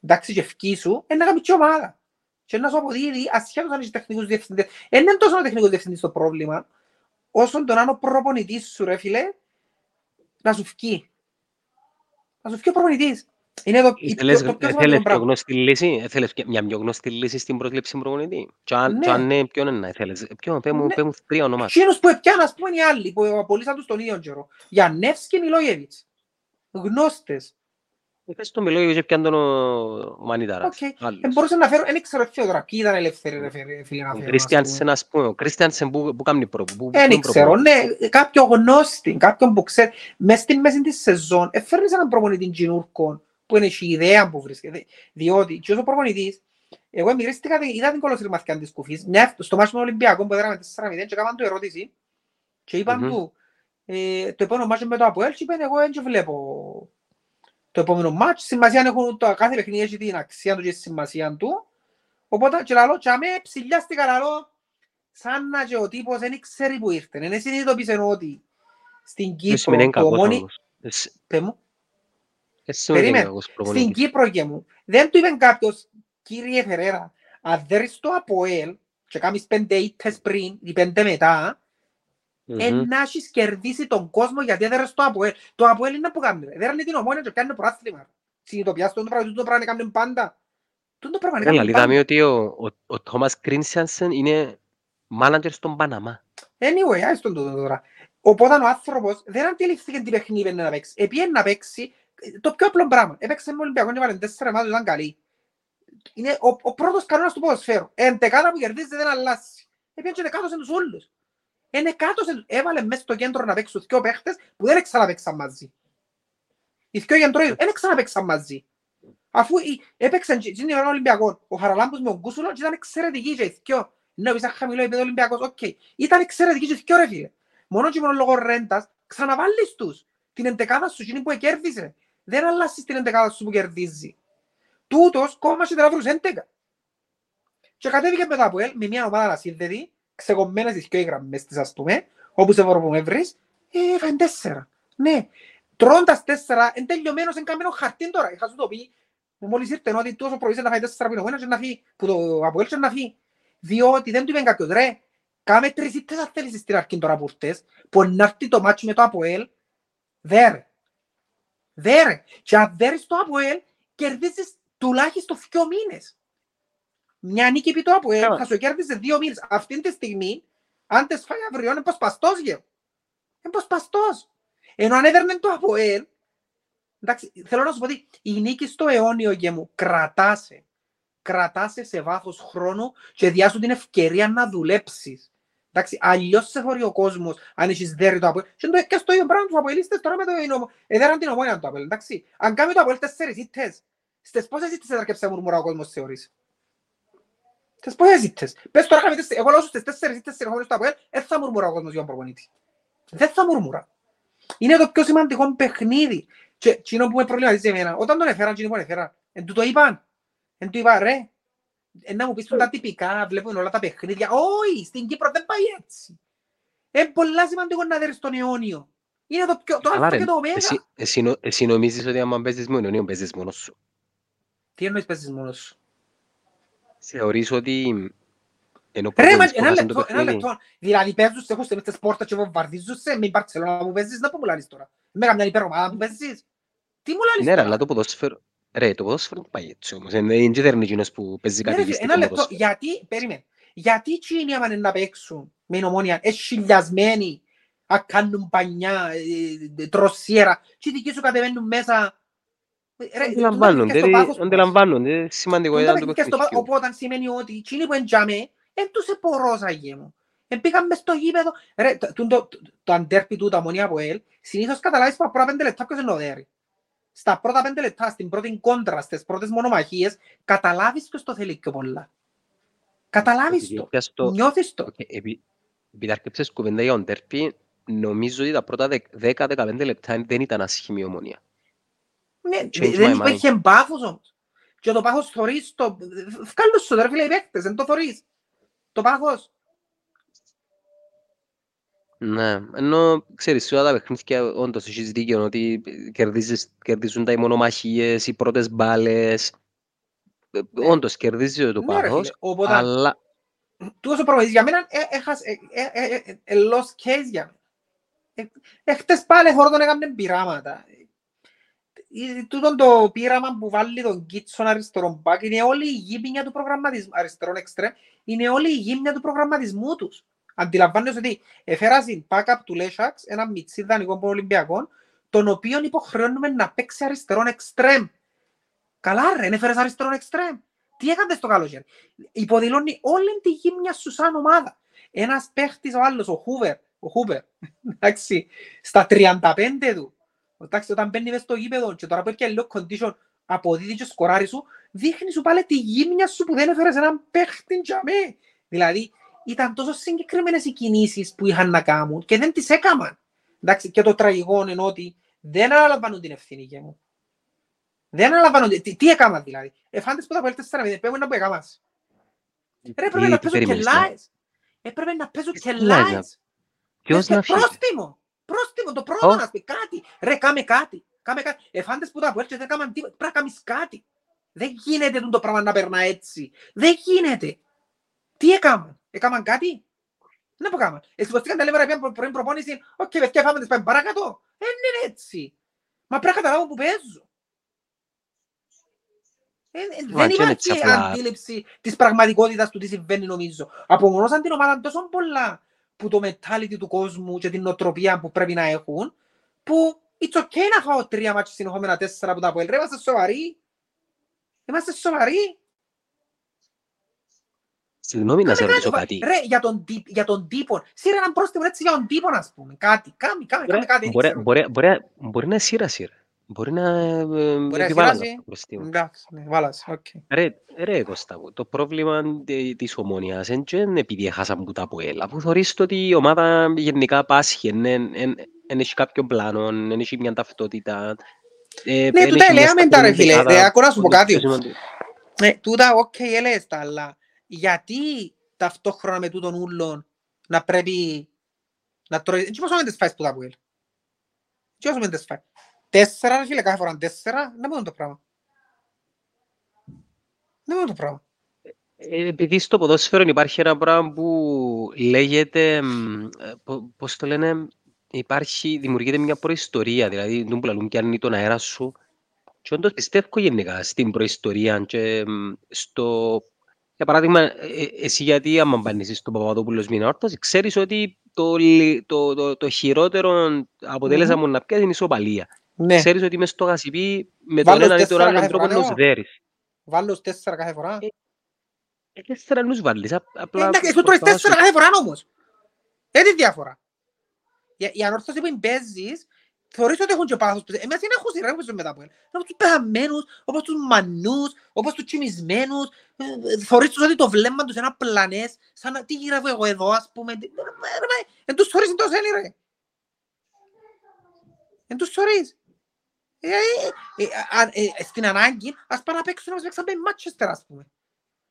εντάξει και ευκεί σου, είναι να κάνεις και ομάδα. Και να σου αποδίδει ασχέτως αν είσαι τεχνικούς διευθυντές. Δεν είναι τόσο ο τεχνικός διευθυντής το πρόβλημα, όσο τον άλλο προπονητής σου ρε φίλε, να σου φκεί. Να σου φκεί ο προπονητής. Είναι το, Ήθελες, το, το πιο ήθελες σημαντικό πιο πράγμα. γνωστή λύση, ήθελες και μια πιο γνωστή λύση στην πρόσληψη προπονητή. Και αν, Ναι. και αν ναι, ποιον είναι, ήθελες. Ποιον, πέ μου, Ναι. πέ μου τρία ονομάτα. Εκείνους που έπιαν, ας πούμε, οι άλλοι που απολύσαν τους τον ίδιο καιρό. Γιαννεύσκη και Μιλόγεβιτς. Γνώστες. Πες τον Μιλόγιο και πιάνε τον ο- ο Μανιτάρας. Οκ. Άλλος. Ε, μπορούσα να φέρω, δεν ξέρω ποιο τώρα, ποιοι ήταν ελεύθεροι ρε φίλε, φίλε, να Ο φέρω. ας Κρίστιανσεν, πούμε. ας πούμε. Ο Κρίστιανσεν που, που κάνει προ, που, που Δεν είναι ξέρω, προπονητής. ναι, κάποιον γνώστη, κάποιον που ξέρει. Μες στη μέση της σεζόν, έφερνες έναν προπονητή Τζινούρκον που είναι η ιδέα που βρίσκεται. Διότι και ως ο προπονητής, εγώ εμμυρίστηκα, είδα την κολοσυρμαθιά της κουφής, μια, στο μάτσο με τον Ολυμπιακό που έδραμε 4-0 και έκαναν του ερώτηση και είπαν Μμμ. του, ε, το επόμενο μάτσο με το Αποέλ και είπαν εγώ δεν βλέπω το επόμενο μάτσο, σημασία έχουν το κάθε παιχνίδι έχει την αξία του και τη σημασία του, οπότε και λαλό, και αμέ ψηλιάστηκα λαλό, σαν να και ο τύπος δεν ξέρει που ήρθε. Δεν συνειδητοποίησε ότι στην Δεν σημαίνει Κύπρο είναι το κακός μόνη... Περίμενε. κακός στην προπονητής. Κύπρο και μου, δεν του είπε κάποιος, κύριε Φερέρα, αν δέρεις το ΑΠΟΕΛ και κάνεις πέντε ήττες πριν ή πέντε μετά, Μμμ. εν να έχεις κερδίσει τον κόσμο γιατί έδερες το ΑΠΟΕΛ. Το ΑΠΟΕΛ είναι που κάνει. ρε. Δέρανε την ομόνια και κάνει προάθλημα. Συνειδητοποιάς το πράγμα, το πράγμα κάνουν πάντα. Το πράγμα Έλα, κάνουν είδαμε πάντα. ότι ο, ο, ο Τόμας Κρίνσιανσεν είναι manager στον Παναμά. Anyway, άιστον το τώρα. Οπότε ο άνθρωπος δεν αντιληφθήκε τι παιχνίδι είναι να παίξει. Επίε να παίξει το πιο απλό πράγμα. Έπαιξε με Ολυμπιακό και βάλε τέσσερα μάτια, ήταν καλή. Είναι ο, ο πρώτος κανόνας του ποδοσφαίρου. Εντεκάδα που κερδίζει δεν αλλάζει. Επίε και δεκάτωσε τους όλους. Είναι κάτω, έβαλε μέσα στο κέντρο να παίξουν δυο παίχτες που δεν ξαναπαίξαν μαζί. Οι δυο κεντρώοι δεν ξαναπαίξαν μαζί. Αφού οι- έπαιξαν και- την ημέρα Ολυμπιακό, ο Χαραλάμπος με τον Κούσουλο και ήταν εξαιρετικοί και οι δυο. Ναι, πεις χαμηλό επίπεδο Ολυμπιακός, οκ. Ήταν εξαιρετικοί και οι δυο ρε φίλε. Μόνο και μόνο λόγω ρέντας, ξαναβάλεις τους. Την εντεκάδα σου, εκείνη που κέρδισε. Δεν αλλάσεις την εντεκάδα σου που κερδίζει. Τούτος κόμμα και τεράβρους 11. Και κατέβηκε μετά από ελ, με μια ομάδα ασύνδετη, ξεκομμένες τις δυο οι γραμμές της ας πούμε, όπου σε βόρο που με βρεις, ε, έφαγε τέσσερα. Ναι. Τρώντας τέσσερα, εν τελειωμένος εν κάμενο χαρτί τώρα. Είχα σου το πει, που μόλις ήρθε ότι τόσο προείσαι να φάει τέσσερα πινωμένα και να φύγει, που το Αποέλ και να φύγει. Διότι δεν του είπε κάποιος, ρε, κάμε τρεις ήττες αν θέλεις στην αρχή τώρα που ήρθες, που να έρθει το μάτσο με το Αποέλ, δέρε. Δέρε. Και αν δέρεις το Αποέλ, κερδίζεις τουλάχιστον δύο μήνες. Μια νίκη επί το Αποέλ Καλά. θα σου κέρδισε δύο μήνες. Αυτή τη στιγμή, αν τες φάει αύριο, είναι πως παστός γε. Είναι πως παστός. Ενώ αν έδερνε το Αποέλ, εντάξει, θέλω να σου πω ότι η νίκη στο αιώνιο γε μου κρατάσαι. Κρατάσαι σε βάθος χρόνου και διάσου την ευκαιρία να δουλέψεις. Εντάξει, αλλιώς σε χωρεί ο κόσμος αν έχεις δέρει το Αποέλ. Και το- και στο ίδιο πράγμα τους Αποελίστες τώρα με το Ινωμο- εδέραν την ομόνια το Αποέλ, εντάξει. Αν κάνει το Αποέλ τέσσερις ήττες, στις πόσες ήττες έδαρκεψε μουρμουρά ο κόσμος θεωρείς; Στις πόσες ήττες. Πες τώρα κάνει τέσσερις, εγώ λέω σου στις τέσσερις ήττες συνεχόμενες το Αποέλ, δεν θα μουρμουρά ο κόσμος για τον προπονήτη. Δεν θα μουρμουρά. Είναι το πιο σημαντικό παιχνίδι. Και εκείνο που με προβληματίζει εμένα, όταν τον έφεραν, εκείνο που τον έφεραν, εν του το είπαν. Εν του είπα, ρε, εν να μου πεις τα τυπικά, βλέπουν όλα τα παιχνίδια. Όχι, στην Κύπρο δεν πάει έτσι. Είναι πολλά σημαντικό να δέρεις τον αιώνιο. Είναι το, πιο, το Καλά, αλφα ρε, και το ωμέγα. εσύ, εσύ, νο- εσύ νομίζεις ότι άμα παίζεις με Ιωνίον παίζεις μόνος σου. Τι εννοείς παίζεις μόνος σου; Θεωρείς ότι ενώ Ρε, μα, προπονείς που ένα χάσαν το λεπτό, ένα παιχνίδι, λεπτό. Δηλαδή παίζουν σε χούστε μες τις πόρτας και βομβαρδίζουν σε με η Μπαρτσελώνα που παίζεις, να που μου λάρεις τώρα. Με καμιά υπερομάδα που παίζεις. Τι μου λάρεις Ναι, ρε, τώρα; αλλά το ποδόσφαιρο... Ρε, το ποδόσφαιρο δεν πάει έτσι όμως. Είναι είναι δεν είναι εκείνος που παίζει Ναι, κάτι ρε, φίλε, ληστικό Ένα λεπτό, ποδόσφαιρο. γιατί, περίμενε, γιατί εκείνοι άμα είναι να παίξουν με την ομόνια, εσχυλιασμένοι, να κάνουν πανιά, ε, ε, τροσιέρα, και οι δικοί σου κατεβαίνουν μέσα. Ε, ρε, Αντιλαμβάνονται, τούτα παιχνίδια στο ρε, πάθος μας. αντιλαμβάνονται τη σημαντικότητα Τούτα του παιχνίδια στο πάθος, παιχνιδιού. Οπότε σημαίνει ότι εκείνοι που εντιαμε, εν τους επορώζαγε μου. Εν πήγαν μες στο γήπεδο, ρε, το- το- το- το αντέρπι του, τα ομονία από ελ, συνήθως καταλάβεις που πρώτα πέντε λεπτά ποιος είναι ο δέρι. Στα πρώτα πέντε λεπτά, στην πρώτη κόντρα, στις πρώτες μονομαχίες, καταλάβεις ποιος το θέλει πιο πολλά. Καταλάβεις Επειδή το. έπιασες το- Νιώθεις το. Οκ, επει- Επειδή άρκεψες κουβέντα για τον Τέρπι, νομίζω ότι τα πρώτα 10-15 λεπτά δεν ήταν ασχημή ομονία. Ναι, Change δεν my mind. υπήρχε πάθος όμως. Και το πάθος θωρείς το... Βγάλω σου, ρε φίλε, οι παίκτες, δεν το θωρείς. Το πάθος. Ναι, ενώ ξέρεις, σε όλα τα παιχνίδια όντως έχεις δίκιο ότι κερδίζεις, κερδίζουν τα οι μονομαχίες, οι πρώτες μπάλες. Ε, Όντως κερδίζει το Ναι, ρε πάθος, φίλε, οπότε αλλά τούτος ο προπονητής για μένα ε- έχασε- ε- ε- ε- ε- ε- lost case για μένα. Ε- Εχθές πάλι χώρο τον έκαναν πειράματα. η- τούτον το πείραμα που βάλει τον Κίτσον αριστερόν μπακ είναι όλη η γύμνια του προγραμματισμού, αριστερόν εξτρέμ, είναι όλη η γύμνια του προγραμματισμού τους. Αντιλαμβάνεσαι ότι εφέρασαν backup του Λέσσαξ, ένα μιτσί δανεικό των Ολυμπιακών, τον οποίον υποχρεώνουμε να παίξει αριστερόν εξτρέμ. Καλά ρε, έφερες αριστερόν εξτρέμ. Τι έκανες το καλοκαίρι; Υποδηλώνει όλη τη γύμνια σου σαν ομάδα. Ένας παίχτης ο άλλος, ο Χούβερ, ο Χούβερ, εντάξει, στα 35 του, εντάξει, όταν μπαίνει μες στο γήπεδο και τώρα που έρχεται λίγο condition αποδίδει και σκοράρει σου, δείχνει σου πάλι τη γύμνια σου που δεν έφερες έναν παίχτη για μέ. Δηλαδή, ήταν τόσο συγκεκριμένες οι κινήσεις που είχαν να κάνουν και δεν τις έκαναν. Εντάξει, και το τραγικό είναι ότι δεν αναλαμβάνουν την ευθύνη για μου. Δεν αναλαμβάνουν. Τι, τι έκαναν δηλαδή. Εφάντες που τα πέλτες στα ραβίδια, πέμουν να που έκανας. Ρε, έπρεπε Τι- να τι παίζουν και περίμενες να- lies. Έπρεπε να παίζουν Τι και lies να- lies. Ποιος Ε, να φύγει. Πρόστιμο. Πρόστιμο, το πρώτο Ω. να πει κάτι. Ρε, κάμε κάτι. Κάμε κάτι. Εφάντες που τα πέλτες δεν έκαναν τίποτα. Πρέπει να κάνεις κάτι. Δεν γίνεται τούτο το πράγμα να περνά έτσι. Δεν γίνεται. Τι έκαναν. Έκαναν κάτι; Δεν που έκαναν. Εσυποστήκαν τα λέβερα πια πρωί προπόνηση. Οκ, παιδιά, φάμε τις πάμε παρακάτω. Δεν είναι έτσι. Μα πρέπει να καταλάβω που παίζω. Ε, ε, Μα, δεν και είναι έτσι υπάρχει απλά. αντίληψη της πραγματικότητας του τι συμβαίνει νομίζω. Απομονώσαν την ομάδα τόσο πολλά που το mentality του κόσμου και την νοοτροπία που πρέπει να έχουν που it's okay να φάω τρία μάτια συνεχόμενα τέσσερα από τα Αποέλ. Ρε, είμαστε σοβαροί. Είμαστε σοβαροί. Συγγνώμη να σε Κάνε ρωτήσω κάτι. κάτι. Ρε, για τον, τύπ- για τον τύπο. Σύρε έναν πρόστιμο έτσι για τον τύπο, ας πούμε. Κάτι. Κάμε, κάμε, κάμε κάτι. δεν Μπορεί- ξέρω. μπορεί- μπορεί- Μπορεί να σύρασε. ρε. Μπορεί να ε, να επιβάλλανε σύρασε. αυτό προστίμο. Εντάξει, ναι, βάλας, οκ. Ρε, ρε Κώστα μου, το πρόβλημα τε- της ομόνιας δεν είναι επειδή έχασαν που τα Αποέλ. Αφού θωρείς το ότι η ομάδα γενικά πάσχει, δεν έχει κάποιον πλάνο, δεν έχει μια ταυτότητα. ε, Ναι, εν τούτα έχει μια ελέγαμε τα ρε σταθερή φίλε. δεκάδα, Ρε, άκου να σου πω που είναι κάτι. πιο σημαντικό. Ναι, τούτα, οκ, έλεγες τα, αλλά γιατί ταυτόχρονα με τούτον ούλον να πρέπει να τρώει... Έτσι πόσο με τις φάεις που τ' ΑΠΟΕΛ. Έτσι πόσο με τις φάεις. Τέσσερα, ρε φίλε, κάθε φορά τέσσερα, δεν μπορούν το πράγμα. Δεν μπορούν το πράγμα. Ε, Επειδή στο ποδόσφαιρο υπάρχει ένα πράγμα που λέγεται, μ, ε, πο- πώς το λένε, υπάρχει, δημιουργείται μια προϊστορία, δηλαδή τον που λαλούν πιάνει τον αέρα σου και όντως πιστεύω γενικά στην προϊστορία και μ, στο, για παράδειγμα, ε, ε, εσύ γιατί άμα πάνεις στον Παπαδόπουλος Μήνα Όρθος, ξέρεις ότι το, λι- το, το, το χειρότερο αποτέλεσμα Μμμ. μου να πιάσει είναι η ισοπαλία. Ναι, Ξέρεις ότι μες στο γασιπί με τον Βάλω έναν ή τον τέσσερα άλλον κάθε τρόπο φορά, να λέω. σδέρεις. βάλω ως τέσσερα κάθε φορά. Ε, Ε, Τέσσερα νους βάλεις, απ- Ε, απλά Εντάξει, σου τρώεις προσπαθώ να τέσσερα σου- κάθε φορά όμως. Ε, τι διαφορά. Η- Η ανόρθωση που παίζεις, θεωρείς ότι έχουν και πάθος. Εμάς δεν έχουν σειρά που παίζουν μετά από ελ. Όπως τους πεθαμένους, όπως τους μανούς, όπως τους τσιμισμένους. Ε, ε, Θεωρείς τους ότι το βλέμμα τους είναι ένα πλανές, σαν να τι γυρεύω εγώ εδώ, ας πούμε. Τι- ε, ρε, ρε, Εν τους θεωρείς εν τόσο είναι, ρε. Εν τους θεωρείς. Ε, ε, ε, α- ε, Στην ανάγκη, ας πάνε να παίξουν όπως παίξαν με η Manchester, ας πούμε.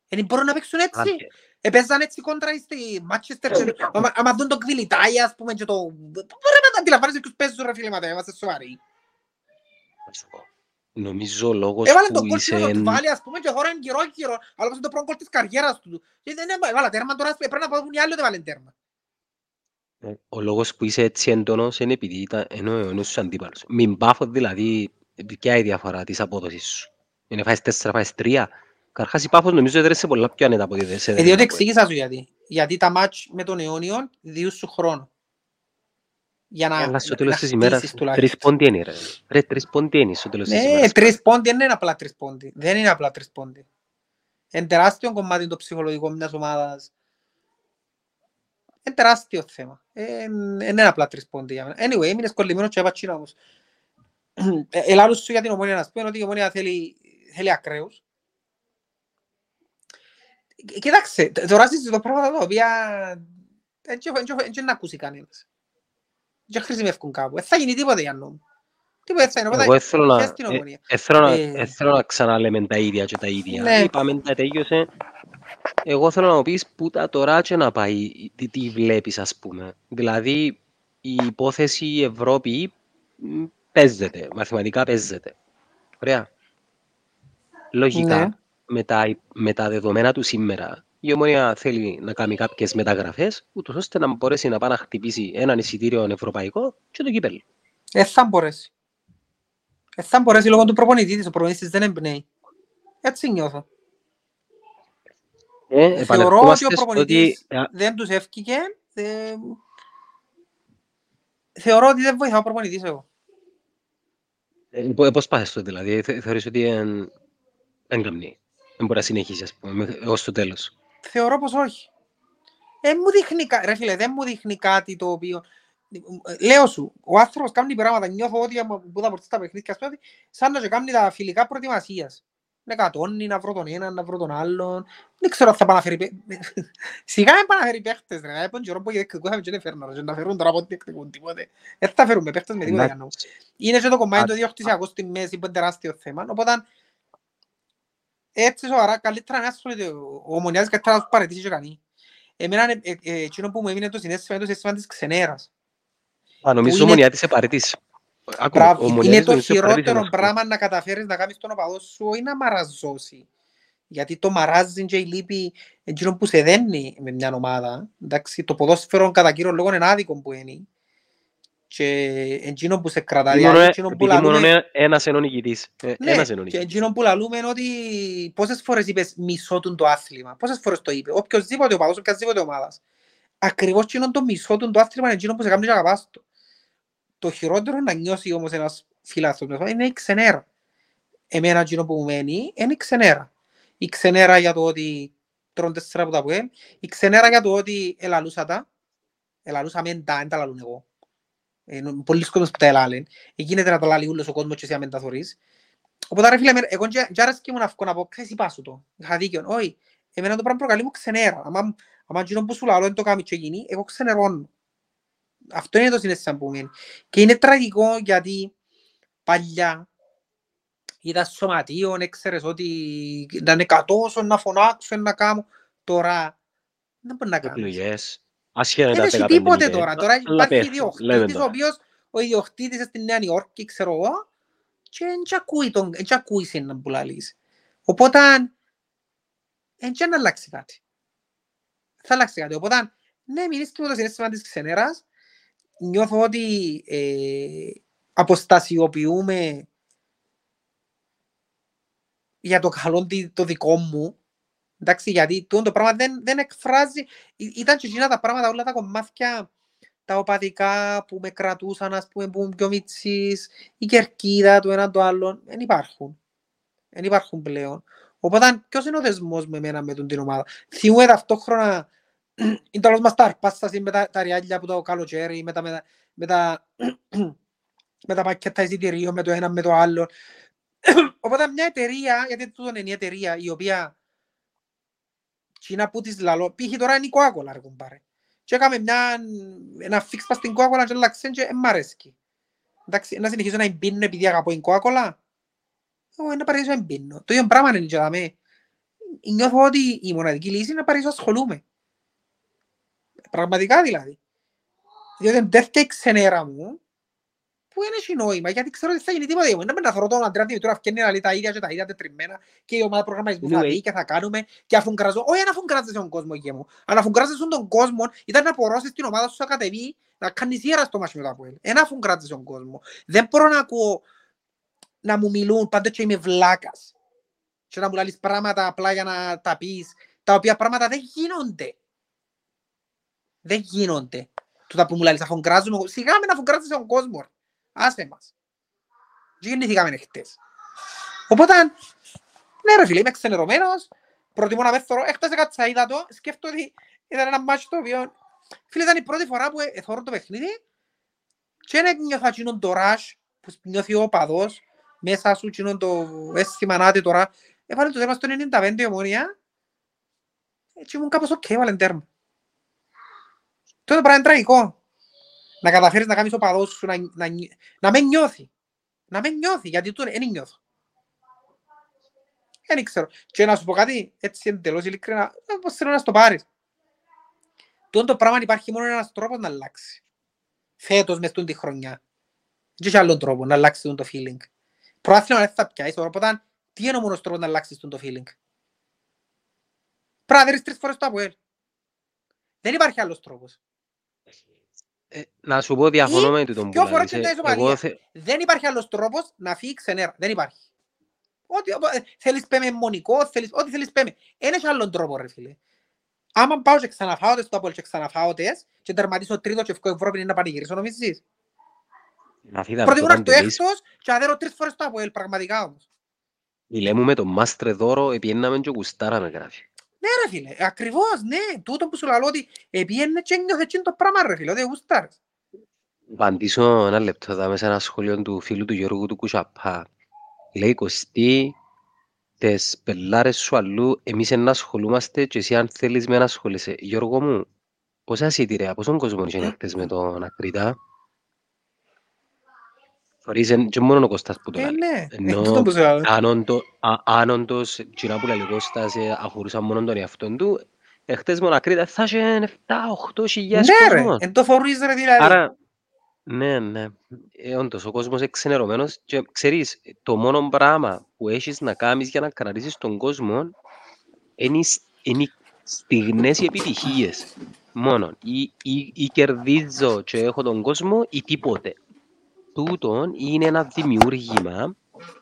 Δεν μπορούν να παίξουν έτσι. Άντε, Επέζαν έτσι κόντρα στη Manchester και άμα- άμα δουν το Κβιλιτάι, ας πούμε, και το... Μπορεί να τα αντιλαμβάνεσαι ποιους παίζουν ρε φίλε, ματέ, είμαστε σοβαροί. να σου πω. Νομίζω ο λόγος Έβαλε που τον κόλ είσαι... και το βάλει, ας πούμε, και χώραν γύρω γύρω, αλλά όπως είναι το πρώτο κόλ της καριέρας του. Και δεν έβαλε έβαλε τέρμα τώρα, πρέπει να πούν οι άλλοι ότι έβαλε τέρμα. Ε, Ο λόγος που είσαι έτσι έντονος είναι επειδή ήταν ενώ ο ενός σου αντίπαλος. Μην πάφω δηλαδή, ποια είναι η διαφορά της απόδοσης σου. Είναι φάεις τέσσερα, φάεις τρία. Καρχάς η πάφος νομίζω έδρεσε πολλά πιο άνετα από ότι δεν σε Ε, έδρεσε διότι από- εξήγησα σου γιατί. Γιατί τα μάτς με τον αιώνιον διούν σου χρόνο. Για να, Αλλά στο να- τέλος να της ημέρας, χτίσεις τουλάχιστον. τρεις πόντι είναι ρε. Ρε, τρεις πόντι είναι στο τέλος της Ναι, ημέρας. τρεις πόντι δεν είναι απλά τρεις πόντι. Δεν είναι απλά τρεις πόντι. Είναι τεράστιο κομμάτι το ψυχολογικό μιας ομάδας. Είναι τεράστιο θέμα. Ε, Δεν είναι απλά τρεις πόντι για μένα. Anyway, έμεινες κολλημένος και έπατσινα όμως. Ε, Ελάλους σου για την ομόνια να σου πω είναι ότι η ομόνια θέλει, θέλει ακραίους. Ε, Κοίταξε, τώρα συζητώ πράγματα τα οποία δεν να ακούσει κανένας. Δεν χρησιμεύκουν κάπου. Δεν θα γίνει τίποτε για νόμο. Τίποτε δεν θα είναι. Εγώ Οπότε, θέλω να, πιες την ε, ομόνια. ε, θέλω να, Ε, ε, θέλω να ξαναλέμε τα ίδια και τα ίδια. Ναι. Είπαμε τα τέλειωσε. Εγώ θέλω να μου πεις πού τα τώρα και να πάει, τι, τι βλέπεις ας πούμε. Δηλαδή η υπόθεση Ευρώπη μ, παίζεται, μαθηματικά παίζεται. Ωραία. Λογικά Ναι. Με, τα, με τα δεδομένα του σήμερα η Ομόνια θέλει να κάνει κάποιες μεταγραφές ούτως ώστε να μπορέσει να πάει να χτυπήσει έναν εισιτήριο ευρωπαϊκό και το κύπελο. Δεν θα μπορέσει. Ε, θα μπορέσει λόγω του προπονητή της, ο προπονητής δεν εμπνέει. Έτσι νιώθω. Ε, Θεωρώ ότι επανερχόμαστε ο στο ότι... προπονητής ε, δεν τους εύκηκε. ε, Θεωρώ ότι δεν βοηθά ο προπονητής εγώ. ε, πο- Πώς πας στο δηλαδή, θε- θεωρείς ότι εν- εν καμνεί. Δεν μπορεί να συνεχίσει, ας πούμε, μέχρι- ως το τέλος. Θεωρώ πως όχι. Δεν μου δείχνει, κα- ρε φίλε, δεν μου δείχνει κάτι το οποίο... Λέω σου, ο άνθρωπος κάνει πράγματα, νιώθω ότι άμα που θα μπορείς τα παιχνίδια, ας πούμε, ότι σαν να και κάνει τα φιλικά προετοιμασίας. Να κατώνει, να βρω τον έναν, να βρω τον άλλον. Δεν ξέρω αν θα παναφέρει παίχτες. Σιγά δεν παναφέρει παίχτες, ρε. Έπον καιρό που διεκδικούσαμε και δεν φέρνω, ρε. Να φέρουν τώρα από ό,τι εκδικούν τίποτε. Δεν θα φέρουμε παίχτες με τίποτα για να είναι και το κομμάτι Α- το διοκτησιακό στη μέση που είναι τεράστιο θέμα. Οπότε, έτσι σοβαρά, καλύτερα να ασχολείται ο ο Ομονιάς καλύτερα να τους παραιτήσει και κανεί. Εμένα, ε, ε, ε, εκείνο που μου έμεινε το συνέστημα είναι το συνέστημα της ξενέρας. Α, νομίζω είναι- ο Μονιάτης σε παρετής. Άκου, ο Μπράβο, είναι Μονιάτης το νομίζω σε παρετής χειρότερο είναι αυτό. πράγμα να καταφέρεις να κάνεις τον οπαδό σου, όχι να μαραζώσει. Γιατί το μαράζει και η λύπη εκείνο που σε δένει με μια ομάδα. Εντάξει, το ποδόσφαιρο κατά κύριο λόγο είναι άδικο που είναι. Και εκείνο που σε κρατά. Επειδή Δηλαδή, μόνο- εκείνο που επειδή μόνο λαλούμε- ένα- ένας είναι ο νικητής. Ε, Ναι, Ένας είναι ο και νικητής. εκείνο που λαλούμε είναι ότι πόσες φορές είπες μισό του το άθλημα. Πόσες φορές το είπε. Οποιοςδήποτε οπαδός, οποιασδήποτε ομάδας. Ακριβώς εκείνο το μισό του το άθλημα είναι εκείνο που σε κάνει και αγαπάς το. Το χειρότερο να νιώσει όμως ένας φιλάθλος μέσα είναι η ξενέρα. Εμένα εκείνο που μου μένει είναι η ξενέρα. Η ξενέρα για το ότι τρώνε τέσσερα από τα πουέλ. Η ξενέρα για το ότι ελαλούσα τα. Ελαλούσα μεν τα, δεν τα λαλούν εγώ. Ε, πολλοί κόσμος που τα ελάλεν. Ε, γίνεται να τα λάλει ούλος ο κόσμος και εσύ να μην τα θωρείς. Οπότε ρε φίλε, εμένα- εγώ και και άρεσκε μου να βγω να πω, ξέρεις, είπα σου το. Είχα δίκιο. Όχι, εμένα το πράγμα προκαλεί μου ξενέρα. Άμα, άμα εκείνο που σου λαλώ δεν το κάνει και γίνει, εγώ ξενερώνω. Αυτό είναι το συνέστημα που μου μένει. Και είναι τραγικό γιατί παλιά ήταν σωματείο, έξερες ότι ήταν εκατόσον να φωνάξω, να κάνω. Τώρα δεν μπορεί να κάνεις. Επιλογές. Ασχέτα με Δεν τα έχει 15 τίποτε μηδέν. τώρα. Τώρα Αλλά υπάρχει πέφτει, λέμε ιδιοκτήτης, ο τώρα. οποίος ο ιδιοκτήτης στη Νέα Υόρκη, ξέρω εγώ, και δεν τ' ακούει τον, δεν τ' ακούει σε να που λαλείς. Οπότε, δεν τ' να αλλάξει κάτι. Θα αλλάξει κάτι. Οπότε, ναι, μην είσαι το συνέστημα της ξενέρας. Νιώθω ότι ε, αποστασιοποιούμε για το καλό τι- το δικό μου. Εντάξει, γιατί τούτο το πράγμα δεν, δεν εκφράζει. Ή- Ήταν και εκείνα τα πράγματα, όλα τα κομμάτια τα οπαδικά που με κρατούσαν, ας πούμε, που ήμουν πιο μίτσις, η κερκίδα του ένα το άλλο, δεν υπάρχουν. Δεν υπάρχουν πλέον. Οπότε, ποιος είναι ο δεσμός με εμένα με τον την ομάδα; Θυμούμαι ταυτόχρονα, είναι τέλος μας τα αρπάσταση με τα, τα ριάλια από το καλοκαίρι, με τα, με τα, με τα, με τα πακέτα εισιτηρίων, με το ένα με το άλλο. Οπότε μια εταιρεία, γιατί τούτο είναι η εταιρεία η οποία Κίνα που της λαλώ, π.χ. τώρα είναι η Coca-Cola ρε κουμπάρε. Και έκαμε μια, ένα φίξ πας στην Coca-Cola και αλλάξε και μ' αρέσκει. Εντάξει, να συνεχίσω να εμπίνω επειδή αγαπώ την Coca-Cola. Εγώ να παρήσω να εμπίνω. Το ίδιο πράγμα είναι και δαμέ. Νιώθω ότι η μοναδική λύση είναι να παρήσω ασχολούμαι. Πραγματικά δηλαδή. Διότι δεν φταίει η ξενέρα μου, που δεν έχει νόημα, γιατί ξέρω ότι θα γίνει τίποτα. Δεν πρέπει να θωρώ τον Αντρέα Δημητρού αυκένει να λέει τα ίδια και τα ίδια τετριμμένα και η ομάδα προγραμματισμού θα Anyway. δει και θα κάνουμε και αφού γκραζώ. Όχι, αν αφού γκράζεσαι τον κόσμο γε μου. Αν αφού γκράζεσαι τον κόσμο, ήταν να απορρώσεις την ομάδα σου να κατεβεί, να κάνεις ιέρα στο μάτι με το Αποέλ. Ένα αφού γκράζεσαι τον κόσμο. Δεν μπορώ να ακούω να μου μιλούν πάντα και είμαι βλάκας. Και να μου λαλείς πράγματα απλά για να τα πεις, τα οποία πράγματα δεν γίνονται. Δεν γίνονται. Τούτα που μου λαλείς αφού γκράζουμε, εγώ- σιγά με να αφού γκράζεσαι τον κόσμο. Ρε. Άσε μας. Και γεννηθήκαμε χτες. Οπότε, ναι ρε φίλε, είμαι ξενερωμένος, προτιμώ να πέθωρω, έχτες έκατσα είδα το, σκέφτομαι ότι ήταν ένα μάτσο το οποίο, φίλε ήταν η πρώτη φορά που εθώρω το παιχνίδι και δεν νιώθα εκείνον το rush που νιώθει ο οπαδός, μέσα σου εκείνον το αίσθημα να δει τώρα, έβαλε το τέρμα στο 95 η Ομόνοια, έτσι ήμουν κάπως οκ, έβαλε τέρμα. Τότε πράγμα είναι τραγικό. Να καταφέρεις να κάνεις οπαδός σου να, να, νι- να με νιώθει. Να με νιώθει, γιατί του δεν νιώθω. Δεν ξέρω. Και να σου πω κάτι, έτσι εντελώς ειλικρινά, ε, πώς θέλω να στο πάρεις. Τούτο το πράγμα υπάρχει μόνο ένας τρόπος να αλλάξει. Φέτος μες τούτη τη χρονιά. Δεν έχει άλλον τρόπο να αλλάξει τούτο το feeling. Προάθλημα δεν θα πιάσεις, οπότε τι είναι ο μόνος τρόπος να αλλάξεις τούτο το feeling; Πρέπει να δεις τρεις φορές το Αποέλ. Δεν υπάρχει άλλος τρόπος. Ε, να σου πω διαφωνώ με τον Ποιο που φορά λαλείς, και ε. τα Εγώ ισοπαλία. θε- Δεν υπάρχει άλλος τρόπος να φύγεις ξενέρα. Δεν υπάρχει. Ό,τι, ε, θέλεις πέμε μονικό, θέλεις, ό,τι θέλεις πέμε. Εν έχει άλλον τρόπο ρε φίλε. Άμα πάω και ξαναφάω τες το Απόλλη και ξαναφάω τες και τερματίσω τρίτο και ευκό Ευρώπη είναι να πανηγυρίσω νομίζεις; Να φύγαμε Πρώτη φορά τότε στο το λύσεις. έκτος και αδέρω τρεις φορές το Απόλλη πραγματικά όμως. Μιλέ μου με τον Μάστρε Δώρο, επιέναμε και γουστάραμε γράφει. Ναι ρε φίλε, ακριβώς, ναι. Τούτο που σου λέω ότι επιένε και ένιωθε εκείνο το πράγμα ρε φίλε, ότι γουστάρες. Απαντήσω ένα λεπτό εδώ μέσα ένα σχόλιο του φίλου του Γιώργου του Κουτσαπά. Λέει Κωστή, τις πελάρες σου αλλού, εμείς να ασχολούμαστε και εσύ αν θέλεις με να ασχολείσαι. Γιώργο μου, πόσα εισιτήρια, πόσον κόσμο είχε να χτες με τον Ακρίτα; Φορείς, εν- και μόνο ο Κώστας που το Ε, λέει. ναι, Ενώ- ε, τούτο που σου λέω. Αν όντω- α- αν όντως εκείνα που λέει ο Κώστας ε, αφορούσαν μόνο τον εαυτόν του, εχθές με τον Ακρίτα θα είχε 7-8 χιλιάδες Ναι ρε, κόσμος. εν το φορείς ρε δηλαδή. Άρα, ναι, ναι. Ε, όντως, ο κόσμος είναι ξενερωμένος και ξέρεις, το μόνο πράγμα που έχεις να κάνεις για να κρατήσεις τον κόσμο είναι οι, σ- είναι οι στιγνές οι επιτυχίες. Μόνο. Ή, ή, ή κερδίζω και έχω τον κόσμο ή τίποτε. Τούτον είναι ένα δημιούργημα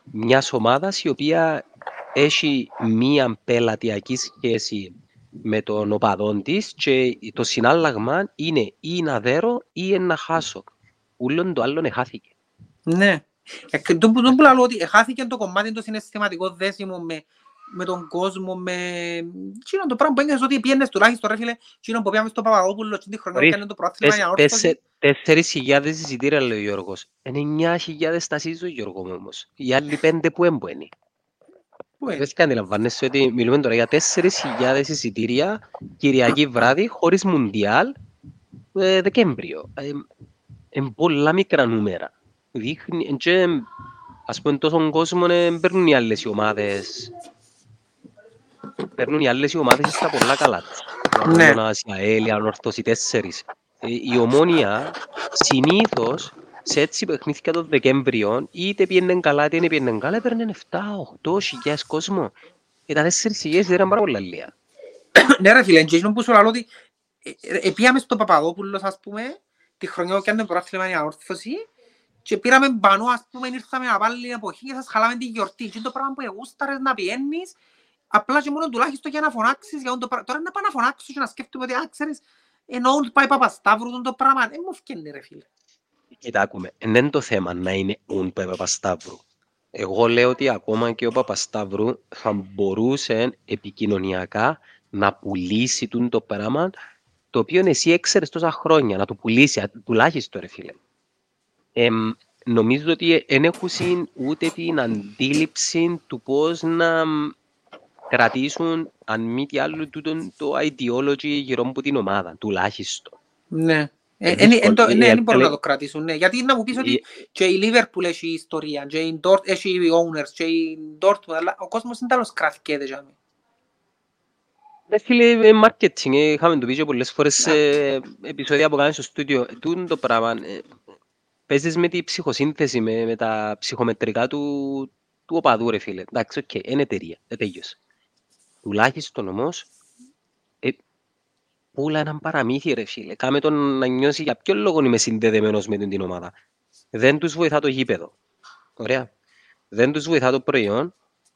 μιας ομάδας η οποία έχει μία πελατειακή σχέση με τον οπαδόν της και το συνάλλαγμα είναι ή να δέρω ή να χάσω. Ούλον το άλλον εχάθηκε. Ναι. Ε, και το που το που λέω ότι χάθηκε το κομμάτι το συναισθηματικό δέσιμο με, με τον κόσμο, με... Εκείνο το πράγμα που ένιωσες ότι πιένες τουλάχιστον ρε φίλε, εκείνο που πήγαμε στο Παπαδόπουλο και την χρονιά που Ορίστε, έκανε το πρόθυμα για Τέσ- όρθωση. τέσσε- Τέσσερις χιλιάδες εισιτήρια λέει ο Γιώργος. Είναι εννιά χιλιάδες στα σύζω Γιώργο μου όμως. Οι άλλοι πέντε που έμπαινε. Πού είναι; Δεν και αντιλαμβάνεσαι ότι μιλούμε τώρα για τέσσερις χιλιάδες εισιτήρια Κυριακή βράδυ χωρίς Μουντιάλ ε, Δεκέμβριο. Ε, είναι πολλά μικρά νούμερα. Δείχνει, και, ας πούμε τόσο κόσμο ε, παίρνουν οι άλλες οι ομάδες παίρνουν οι άλλες οι ομάδες στα πολλά καλά τους. Ο Ναι. Απόλλωνας, η ΑΕΛ, η Ανόρθωση, οι τέσσερις. Ε, η Ομόνια συνήθως σε έτσι παιχνίδια των Δεκέμβριο είτε πιέννε καλά είτε δεν πιέννε καλά έπαιρνε 7-8 χιλιάδες κόσμο. Και τα τέσσερις χιλιάδες ήταν πάρα πολλά λίγα. Ναι ρε φίλε, και εκείνο που σου λέω ότι ε, ε, ε, πήγαμε στο Παπαδόπουλος ας πούμε, τη χρονιά που έκανε πρόθυμα για όρθωση και πήραμε πάνω ας πούμε, ήρθαμε να πάλι την εποχή και σας χαλάμε τη γιορτή. Και είναι το πράγμα που εγούσταρες να πιένεις απλά και μόνο τουλάχιστον για να φωνάξεις για το πράγμα. Τώρα να πάω να φωνάξω και να σκέφτομαι ότι, α, ξέρεις, εννοούν πάει Παπασταύρου τον το πράγμα. Δεν μου φκένει ρε φίλε. Κοίτα, ακούμε. Δεν είναι το θέμα να είναι ουν Παπασταύρου. Εγώ λέω ότι ακόμα και ο Παπασταύρου θα μπορούσε επικοινωνιακά να πουλήσει τούν το πράγμα το οποίο εσύ έξερες τόσα χρόνια να το πουλήσει, α, τουλάχιστον ρε φίλε. Εμ, νομίζω ότι δεν έχουν ούτε την αντίληψη του πώς να μ, κρατήσουν αν μη τι άλλο τούτον το ideology γύρω από την ομάδα, τουλάχιστον. Ναι. Ε, Ε, εν- εν το- δύσκολο. Ναι, Η δεν μπορούν να Αλ- το κρατήσουν. Ναι. Γιατί να μου πεις ότι Η- και η Liverpool έχει ιστορία, και η Dort- έχει owners, και η Dortmund, αλλά ο κόσμος δεν τέλος κρατικέται για μí. Ρε φίλε, ε, marketing, ε, είχαμε το πει και πολλές φορές σε επεισόδια που κάνεις στο στούντιο. Τούν το πράγμα, ε, παίζεις με τη ψυχοσύνθεση, με, με τα ψυχομετρικά του, του οπαδού, ρε φίλε. Εντάξει, οκ, είναι εταιρεία, δεν τέλειωσε. Τουλάχιστον όμως, ε, πουλά έναν παραμύθι, ρε φίλε. Κάμε τον να νιώσει για ποιο λόγο είμαι συνδεδεμένος με την ομάδα. Δεν τους βοηθά το γήπεδο. Ωραία. Δεν τους βοηθά το προϊόν,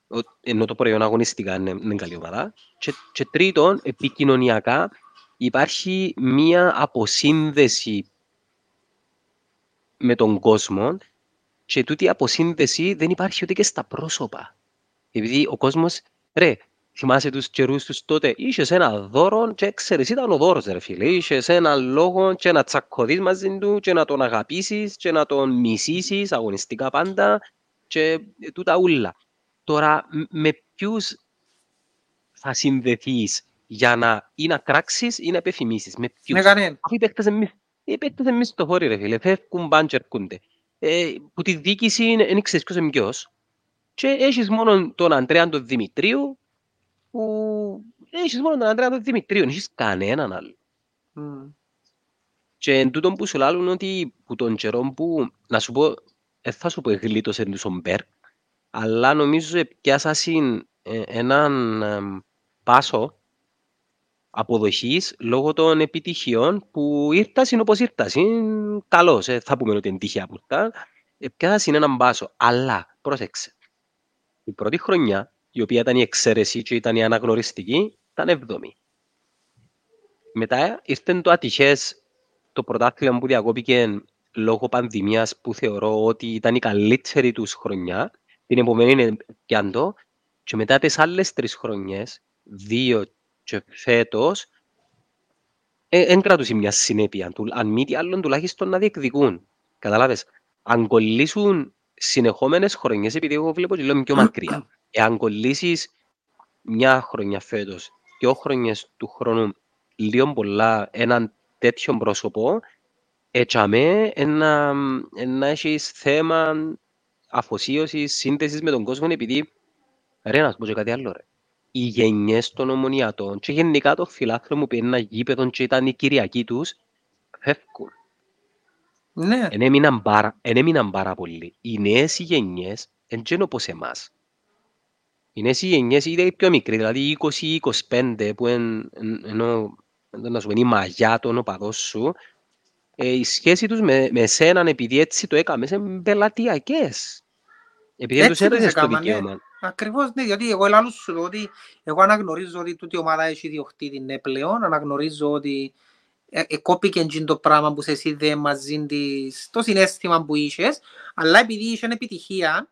ο- ενώ το προϊόν αγωνιστικά είναι, είναι καλή ομάδα. Και, και τρίτον, επικοινωνιακά υπάρχει μία αποσύνδεση με τον κόσμο και τούτη η αποσύνδεση δεν υπάρχει ούτε και στα πρόσωπα. Επειδή ο κόσμος, ρε, θυμάσαι τους καιρούς τους τότε, είχες ένα δώρο και ξέρεις, ήταν ο δώρος ρε φίλε, είχες ένα λόγο και να τσακωθείς μαζί του και να τον αγαπήσεις και να τον μισήσεις αγωνιστικά πάντα και τούτα ούλα. Τώρα, μ- με ποιους θα συνδεθείς για να ή να κράξεις ή να επιθυμήσεις. Με ποιους; Ναι, κανένα. Αφού οι παίκτες εμείς, οι παίκτες εμείς στο χώρι ρε φίλε, φεύγουν πάνε και έρχονται. Ε, που τη διοίκηση δεν ξέρεις ποιος είναι ποιος. Και έχεις μόνο τον Αντρέα τον Δημητρίου, που έχεις μόνο τον Αντρέα τον Δημητρίου, δεν έχεις κανέναν άλλο. Μμ. Και εν τούτον που σου λάλλουν ότι που τον καιρό που, να σου πω, δεν θα σου πω εγλίτωσε τους ο Μπέρκ, αλλά νομίζω πιάσασαν ε, έναν εμ, πάσο αποδοχής λόγω των επιτυχιών που ήρθαν όπως ήρθαν. Καλώς, ε, θα πούμε ότι είναι τυχαία που ήρθαν. Ε, πιάσαν έναν μπάσο. Αλλά, πρόσεξε, η πρώτη χρονιά, η οποία ήταν η εξαίρεση και ήταν η αναγνωριστική, ήταν εβδομή. Μετά ήρθε το ατυχές το πρωτάθλημα που διακόπηκε λόγω πανδημίας που θεωρώ ότι ήταν η καλύτερη τους χρονιά. Την επομένη είναι πιάντο. Και μετά τις άλλες τρεις χρονιές, δύο και φέτος, δεν ε, κρατούσε μια συνέπεια. Αν μη τι άλλον τουλάχιστον να διεκδικούν. Καταλάβες. Αν κολλήσουν συνεχόμενες χρονιές, επειδή εγώ βλέπω και λέω πιο μακριά. Εάν κολλήσεις μια χρονιά φέτος, δύο χρονιές του χρόνου, λίγο πολλά έναν τέτοιο πρόσωπο, έτσι αμέ να, να έχεις θέμα αφοσίωσης, σύνδεσης με τον κόσμο, επειδή ρε να σου πω και κάτι άλλο ρε. Οι γενιές των ομονιατών και γενικά το φιλάθλο μου που είναι ένα γήπεδο και ήταν η Κυριακή τους, φεύγουν. Ναι. Εν έμειναν πάρα, εν έμειναν πάρα πολύ. Οι νέες γενιές δεν είναι όπως εμάς. Οι νέες γενιές είναι οι πιο μικροί, δηλαδή 20-25 που εν, εν, ενώ να σου η μαγιά των οπαδός σου, ε, η σχέση τους με, με σέναν επειδή έτσι το έκαμες, είναι πελατειακές. Επειδή δεν τους έδωσες το δικαίωμα. Ναι. Ακριβώς, ναι, γιατί εγώ ελάλου σου ότι εγώ αναγνωρίζω ότι τούτη ομάδα έχει διοχτήτη ναι πλέον, αναγνωρίζω ότι ε, ε, κόπηκε το πράγμα που σε είδε μαζί της, το συνέστημα που είχες, αλλά επειδή είχε επιτυχία,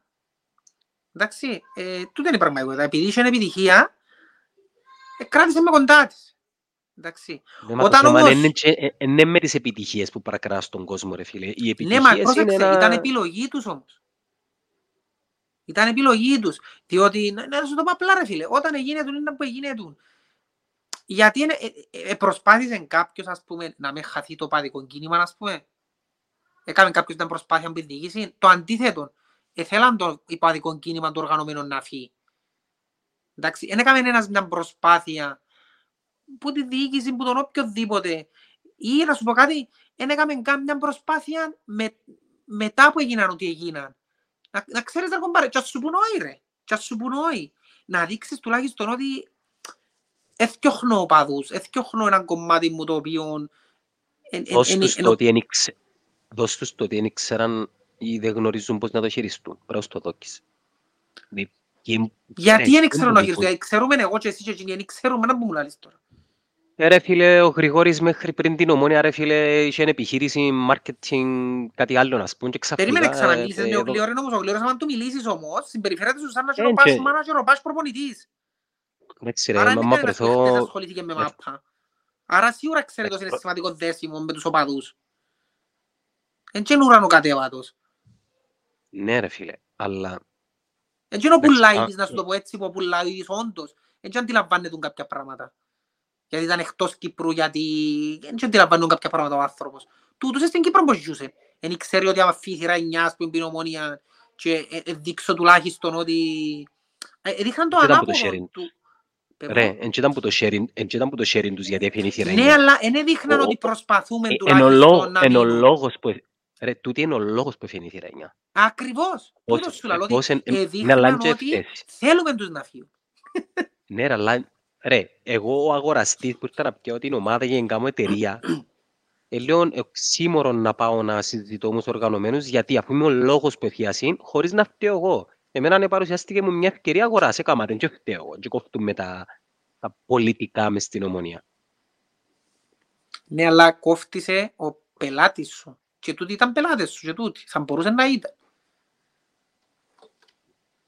εντάξει, ε, τούτο είναι η πραγματικότητα, επειδή είχε επιτυχία, ε, κράτησε με κοντά της. Εντάξει. Ναι, Όταν όμως... Είναι με τις επιτυχίες που παρακράς τον κόσμο, ρε φίλε. Οι επιτυχίες ναι, μα πρόσεξε, ένα... ήταν επιλογή τους όμως. Ήταν επιλογή τους. Διότι, να, να σου το πω απλά ρε φίλε, όταν έγινε του, είναι που έγινε του. Γιατί είναι, ε, ε, προσπάθησε κάποιος, ας πούμε, να με χαθεί το παδικό κίνημα, ας πούμε. Έκαμε κάποιος την προσπάθεια που διοίκηση. Το αντίθετο. Εθέλαν το υπαδικό κίνημα το οργανωμένο να φύγει. Εντάξει, δεν έκαμε ένας μια προσπάθεια που τη διοίκηση, που τον οποιοδήποτε. Ή να σου πω κάτι, δεν έκαμε κάμια προσπάθεια με, μετά που έγιναν ό,τι έγιναν. Να, να ξέρεις να κομπάρε, και σου πουν όχι ρε, και σου πουν όχι. Να δείξεις τουλάχιστον ότι εθιώχνω οπαδούς, εθιώχνω έναν κομμάτι μου το οποίο... Δώσ' τους το ότι δεν ήξεραν ή δεν γνωρίζουν πώς να το χειριστούν. Πρέπει να το δόκεις. Γιατί δεν ξέρουν να χειριστούν. Ξέρουμε εγώ και εσύ και εκείνοι, δεν ξέρουμε να μου λάλεις τώρα. Ε, ρε φίλε, ο Γρηγόρης μέχρι πριν την ομόνια, ρε φίλε, είχε επιχείρηση, marketing, κάτι άλλο να σπούν και ξαφνικά... Περίμενε ξαναμίλησες με ο Γλιόρης όμως, ο Γλιόρης αν του μιλήσεις όμως, συμπεριφέρεται σου σαν να και ροπάς μάνατζερ, ροπάς προπονητής. Εντάξει ρε, μάμα πρεθώ... Άρα ασχολήθηκε με μάπα. Άρα σίγουρα ξέρετε ότι είναι σημαντικό δέσιμο με τους οπαδούς. Εν και είναι ουρανοκατέβατος. Ναι ρε φίλε, αλλά... Εν και είναι ο πουλάει, να σου το πω έτσι, που πουλάει όντως. Εν και αντιλαμβάνεται κάποια πράγματα γιατί ήταν εκτός Κύπρου, γιατί δεν αντιλαμβάνουν κάποια πράγματα ο άνθρωπος. Τούτος στην Κύπρο πώς ζούσε. Δεν ξέρει ότι άμα φύγει ρανιάς που είναι ομόνια και δείξω τουλάχιστον ότι... Ρίχναν το ανάποδο του. Ρε, εν ήταν που το sharing τους γιατί έφυγε η θηρά. Ναι, αλλά δεν δείχναν ότι προσπαθούμε τουλάχιστον να Εν ο λόγος που... Ρε, τούτη είναι ο λόγος που έφυγε η θηρά. Ακριβώς. Τούτος σου λέω ότι δείχναν ότι θέλουμε τους να φύγουν. Ναι, αλλά Ρε, εγώ ο αγοραστής που ήρθα να πιάω την ομάδα για να κάνω εταιρεία, ε, λέω οξύμορο να πάω να συζητώ με τους οργανωμένους, γιατί αφού είμαι ο λόγος που εφιασύν, χωρίς να φταίω εγώ. Εμένα ναι, παρουσιάστηκε μου μια ευκαιρία αγοράς, έκαμα δεν και φταίω εγώ, και κόφτουμε τα, τα πολιτικά μες στην Ομόνοια. Ναι, αλλά κόφτησε ο πελάτης σου. Και τούτοι ήταν πελάτες σου και τούτοι. Θα μπορούσε να ήταν.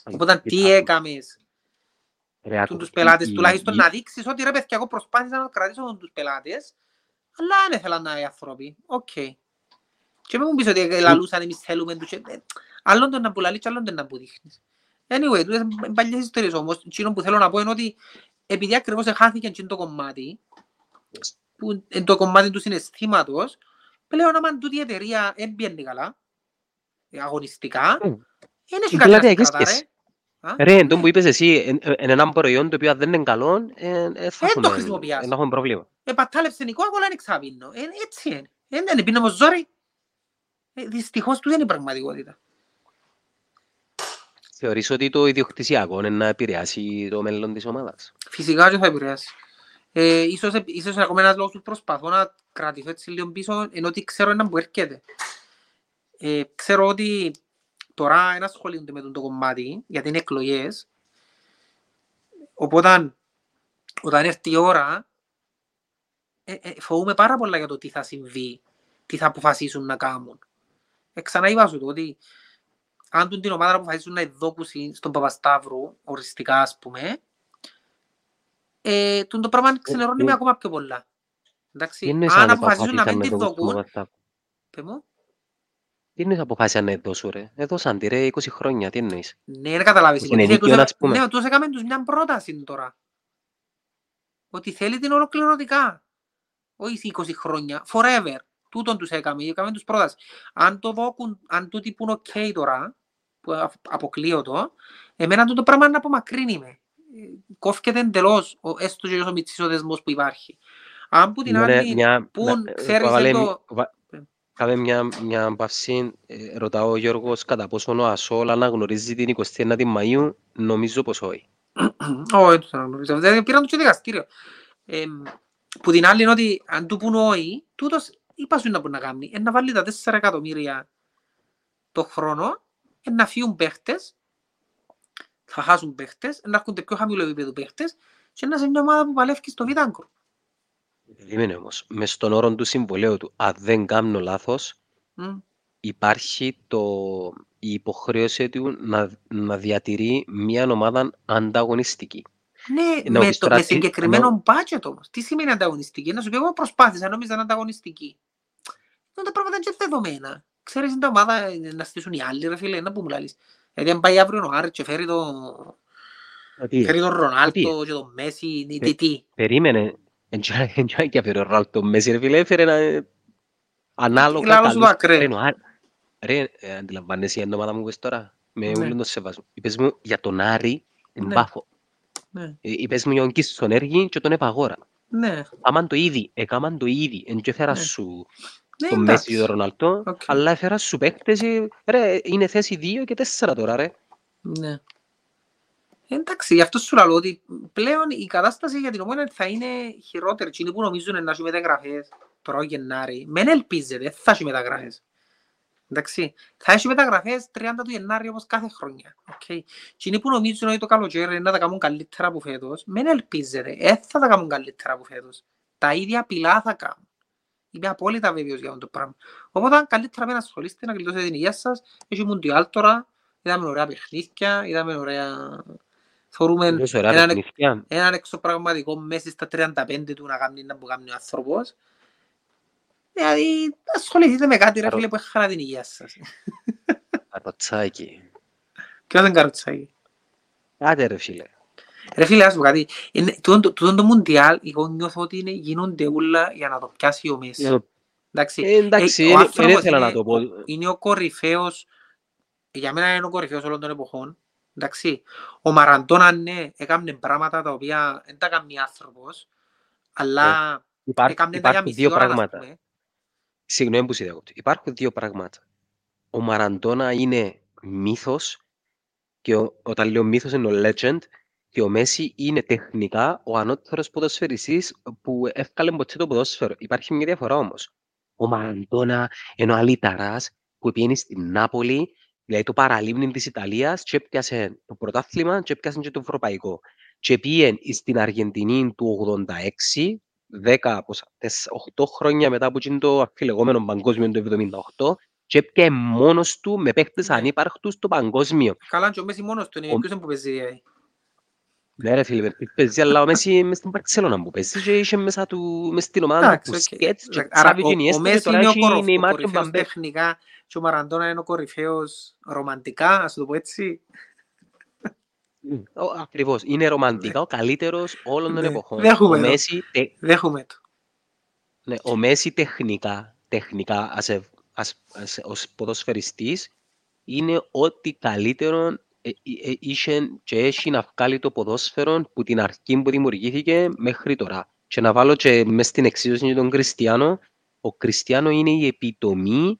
Οπότε τι έκαμες, Ρε, τους πελάτες, η, τουλάχιστον η... να δείξεις ότι ρε παιδιά εγώ προσπάθησα να κρατήσω τους πελάτες, αλλά δεν ήθελαν να οι άνθρωποι. Ok. Okay. Και με μου πεις ότι λαλούσαν εμείς θέλουμε τους... Άλλον τον να που λαλείς και άλλον τον να που δείχνεις. Anyway, τούτες είναι παλιές ιστορίες όμως. Εκείνο που θέλω να πω είναι ότι επειδή ακριβώς χάθηκε και το κομμάτι, που είναι το κομμάτι του συναισθήματος, πλέον άμα τούτη η εταιρεία έμπαινε καλά, αγωνιστικά, δεν έχει κάτι να κρατά, Ρε, εντός που είπες εσύ, είναι ένα προϊόν το οποίο δεν είναι καλό, θα έχουμε πρόβλημα. Ε, πατάλεψε νικό, αλλά είναι ξαπίνω. Έτσι είναι. Δεν είναι, πίνω όμως ζόρι. Δυστυχώς του δεν είναι πραγματικότητα. Θεωρείς ότι το ιδιοκτησιακό είναι να επηρεάσει το μέλλον της ομάδας; Φυσικά και θα επηρεάσει. Ε, ίσως, ίσως ακόμα ένας λόγος που προσπαθώ να κρατηθώ έτσι λίγο πίσω, ενώ ότι ξέρω έναν που έρχεται. Ε, ξέρω ότι τώρα ένα ασχολούνται με τον το κομμάτι, γιατί είναι εκλογές, οπότε όταν έρθει η ώρα, ε, ε, φοβούμαι πάρα πολλά για το τι θα συμβεί, τι θα αποφασίσουν να κάνουν. Ε, ξανά είπα σου το ότι αν την ομάδα αποφασίσουν να ειδόκουν στον Παπασταύρου, οριστικά ας πούμε, ε, το πράγμα ξενερώνει με Ε, ακόμα πιο πολλά. Εντάξει, Τι εννοείς αν αν αποφασίσουν να αποφασίσαν μην τη να δώσουν δοκούν, αυτά. πες μου, Τι εννοείς αποφάσισαν να δώσουν ρε; Έδωσαν τη ρε 20 χρόνια. Τι εννοείς; ναι, δεν καταλάβεις. Που είναι Ότι τους ενίκιο, έκα- ας πούμε. Ναι, τους έκαμε τους μια πρόταση τώρα. Ότι θέλει την ολοκληρωτικά. Όχι σε 20 χρόνια. Forever. Τούτον τους έκαμε. Έκαμε τους πρόταση. Αν το δώκουν, αν τούτοι που είναι ok τώρα, που α- αποκλείω το, εμένα τούτο πράγμα να απομακρύνει με. Ε, Κόφκεται εντελώς, ο- έστω και ο μητσής ο δεσμός που υπάρχει. Αν που την Είναι άλλη, μια- πουν, να- ξέρεις, βάλε- εν το- βα- Κάμε μια, μια παύση. Ε, ρωτάω ο Γιώργος κατά πόσο ο Ασόλ αναγνωρίζει την 29η Μαΐου. Νομίζω πως όχι. Όχι, δεν τους αναγνωρίζω. Δηλαδή πήραν το και δικαστήριο. Ε, που την άλλη είναι ότι αν του πούν όχι, τούτος είπα σου να μπορεί να κάνει. Είναι να βάλει τα 4 εκατομμύρια το χρόνο, είναι να φύγουν παίχτες, θα χάσουν παίχτες, να έρχονται πιο χαμηλό επίπεδο παίχτες και να σε μια ομάδα που παλεύει στο Β' Περίμενε όμως. Μες στον όρο του συμβολέου του, αν δεν κάνω λάθος, Μμ. υπάρχει το, η υποχρέωση του να, να διατηρεί μια ομάδα ανταγωνιστική. Ναι, Να με, πεις το, τώρα με τι- συγκεκριμένο budget όμως. Τι σημαίνει ανταγωνιστική; Να σου πει εγώ προσπάθησα, νόμιζα είναι ανταγωνιστική. Είναι τα πράγματα είναι και δεδομένα. Ξέρεις είναι τα ομάδα ε, να στήσουν οι άλλοι ρε φίλε, να που μου λάλεις. Δηλαδή αν πάει αύριο ο Άρης και φέρει τον, Τι, φέρει τον Ρονάλτο τι; και τον Μέση, τι, Ε, τι, τι. Περίμενε. Εντιάει και αφαιρε ο Ράλτο Μέση ρε φίλε. Έφερε ένα ανάλογα Λάλο σου το καλούς- ακραίο. Ρε, ο Άρη- Ρε, ε, αντιλαμβάνεσαι η ομάδα μου πες τώρα. Με Ναι. όλον τον σεβασμό. Είπες μου για τον Άρη, Ναι. μπάφο. Ναι, Ε, Είπες μου για τον Κίστον Έργη και τον Επαγόρα. ναι, Άμαν το ήδη, έκαμαν το ήδη. Εν και έφερα Ναι. σου ναι, τον Μέση και τον εντάξει. Ρονάλτο, Οκ. αλλά έφερα σου παίκτες, ε, ρε, είναι θέση 2 και 4 τώρα, ρε. Ναι. Εντάξει, γι' αυτό σου λέω ότι πλέον η κατάσταση για την ομάδα θα είναι χειρότερη. Εκείνοι που νομίζουν να έχει μεταγραφές τώρα ο Γενάρη, μεν ελπίζεται, δεν θα έχει μεταγραφές. Εντάξει, θα έχει μεταγραφές 30 του Γενάρη όπως κάθε χρονιά. Okay. Εκείνοι που νομίζουν ότι το καλοκαίρι είναι να τα κάνουν καλύτερα από φέτος, μεν ελπίζεται, δεν θα τα κάνουν καλύτερα από φέτος. Τα ίδια πιλά θα κάνουν. Είμαι απόλυτα βέβαιος για αυτό το πράγμα. Οπότε καλύτερα με να ασχολείστε να κλειτώσετε την υγεία σας. Έχει Μουντιάλ τώρα, είδαμε ωραία παιχνίδια, είδαμε ωραία... Θεωρούμε Τόσο ωραία έναν, παιχνίδια. έναν εξωπραγματικό μέσα στα 35 του να κάνει να που κάνει ο άνθρωπος. Δηλαδή, ασχοληθείτε με κάτι ρε Άρα- φίλε που έχει χαρά την υγεία σας. Καροτσάκι. Ποιος δεν καροτσάκι; Άντε ρε φίλε. Ρε φίλε, ας πω κάτι. Είναι, τούτον το, τούτον το Μουντιάλ, εγώ νιώθω ότι είναι, γίνονται όλα για να το πιάσει ο Μέση. Για το- Εντάξει, Ε, εντάξει, ε, ο δεν- άνθρωπος δεν ήθελα είναι- να το πω. είναι ο κορυφαίος, για μένα είναι ο κορυφαίος όλων των εποχών. Εντάξει, ο Μαραντώνα ναι, έκανε πράγματα τα οποία δεν τα κάνει άνθρωπος, αλλά Υπάρχουν, έκανε τα για υπάρχουν μισή δύο ώρα, ας πράγματα. πούμε. Συγγνώμη που σε διακόπτω. Υπάρχουν δύο πράγματα. Ο Μαραντώνα είναι μύθος και ο, όταν λέω μύθος είναι ο legend και ο Μέση είναι τεχνικά ο ανώτερος ποδοσφαιριστής που εύκαλε ποτέ το ποδόσφαιρο. Υπάρχει μια διαφορά όμως. Ο Μαραντόνα είναι ο αλήταρας που πήγαινε στην Νάπολη, δηλαδή το παραλίμνη της Ιταλίας και έπιασε το πρωτάθλημα και έπιασε και το ευρωπαϊκό. Και πήγαινε στην Αργεντινή του 86, 10, πόσα, 8 χρόνια μετά από εκείνο το αμφιλεγόμενο παγκόσμιο του 78 και έπιασε μόνος του με παίχτες Ναι. ανύπαρκτους στο παγκόσμιο. Καλά, και ο Μέσσι μόνος του είναι, Ο- ποιος είναι που παίζει. Δηλαδή. Ναι ρε φίλε, παίζει, αλλά ο Μέσσι μες στην Μπαρτσελόνα που παίζει και είχε μέσα του, μες στην ομάδα του Εντάξει, οκ. Μπουσκέτς και Άρα, Τσάβι ο- και ο Ινιέστα και Μέσσι τώρα είναι ο έχει κορο- ο Νεϊμάρ και κορυφαίος Μπαπέ. τεχνικά και ο Μαραντώνα είναι ο κορυφαίος ρομαντικά, ας το πω έτσι. Ο- Ακριβώς, είναι ρομαντικά ο καλύτερος όλων των Ναι, εποχών. δέχομαι Ο το. Μέση, τε- Δέχομαι το. ναι, ο Μέση τεχνικά, τεχνικά as a- as- as- ως ποδοσφαιριστής είναι ό,τι καλύτερο ε, ε, ε, είχε και έχει να βγάλει το ποδόσφαιρο που την αρχή που δημιουργήθηκε μέχρι τώρα. Και να βάλω και μες στην εξίσωση για τον Κριστιανό, ο Κριστιανό είναι η επιτομή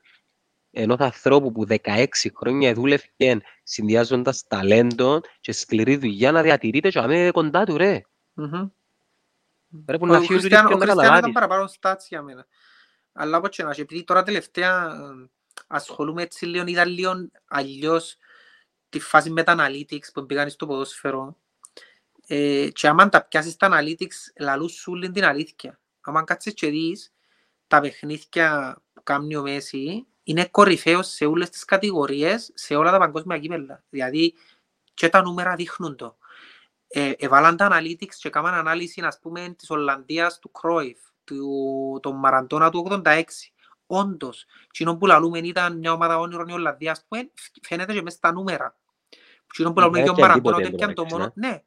ενός ανθρώπου που 16 χρόνια δούλευε συνδυάζοντας ταλέντο και σκληρή δουλειά να διατηρείται και αμέ κοντά του ρε. Μμμ. Πρέπει Ο να φύγουν τούτοι Χριστιανό- και ο να Χριστιανό ήταν καταλάβεις. παραπάνω stats για μένα. Αλλά όπως και να έχει, επειδή τώρα τελευταία ε, ασχολούμαι έτσι λίγο, είδα λίγο αλλιώς τη φάση με τα analytics που πήγαν στο ποδόσφαιρο. Ε, και άμα τα πιάσεις τα analytics, λαλούν σου όλη την αλήθεια. Άμα κάτσεις και δεις, τα παιχνίδια που κάνει ο Μέση είναι κορυφαίος σε όλες τις κατηγορίες, σε όλα τα παγκόσμια κύπελα. Δηλαδή, και τα νούμερα δείχνουν το. Ε, εβάλαν τα analytics και έκαναν ανάλυση, ας πούμε, της Ολλανδίας του Κρόιφ, του, τον Μαραντώνα του 86. Όντως, εκείνο που λαλούμε ήταν μια ομάδα όνειρων η Ολλανδία, ας πούμε, φαίνεται και μέσα στα νούμερα. Εκείνο που λαλούμε Δεν για τον έπιανε Μαραντώνα τίποτε ότι έπιανε το εντωμεταξύ, μόνο... Ναι,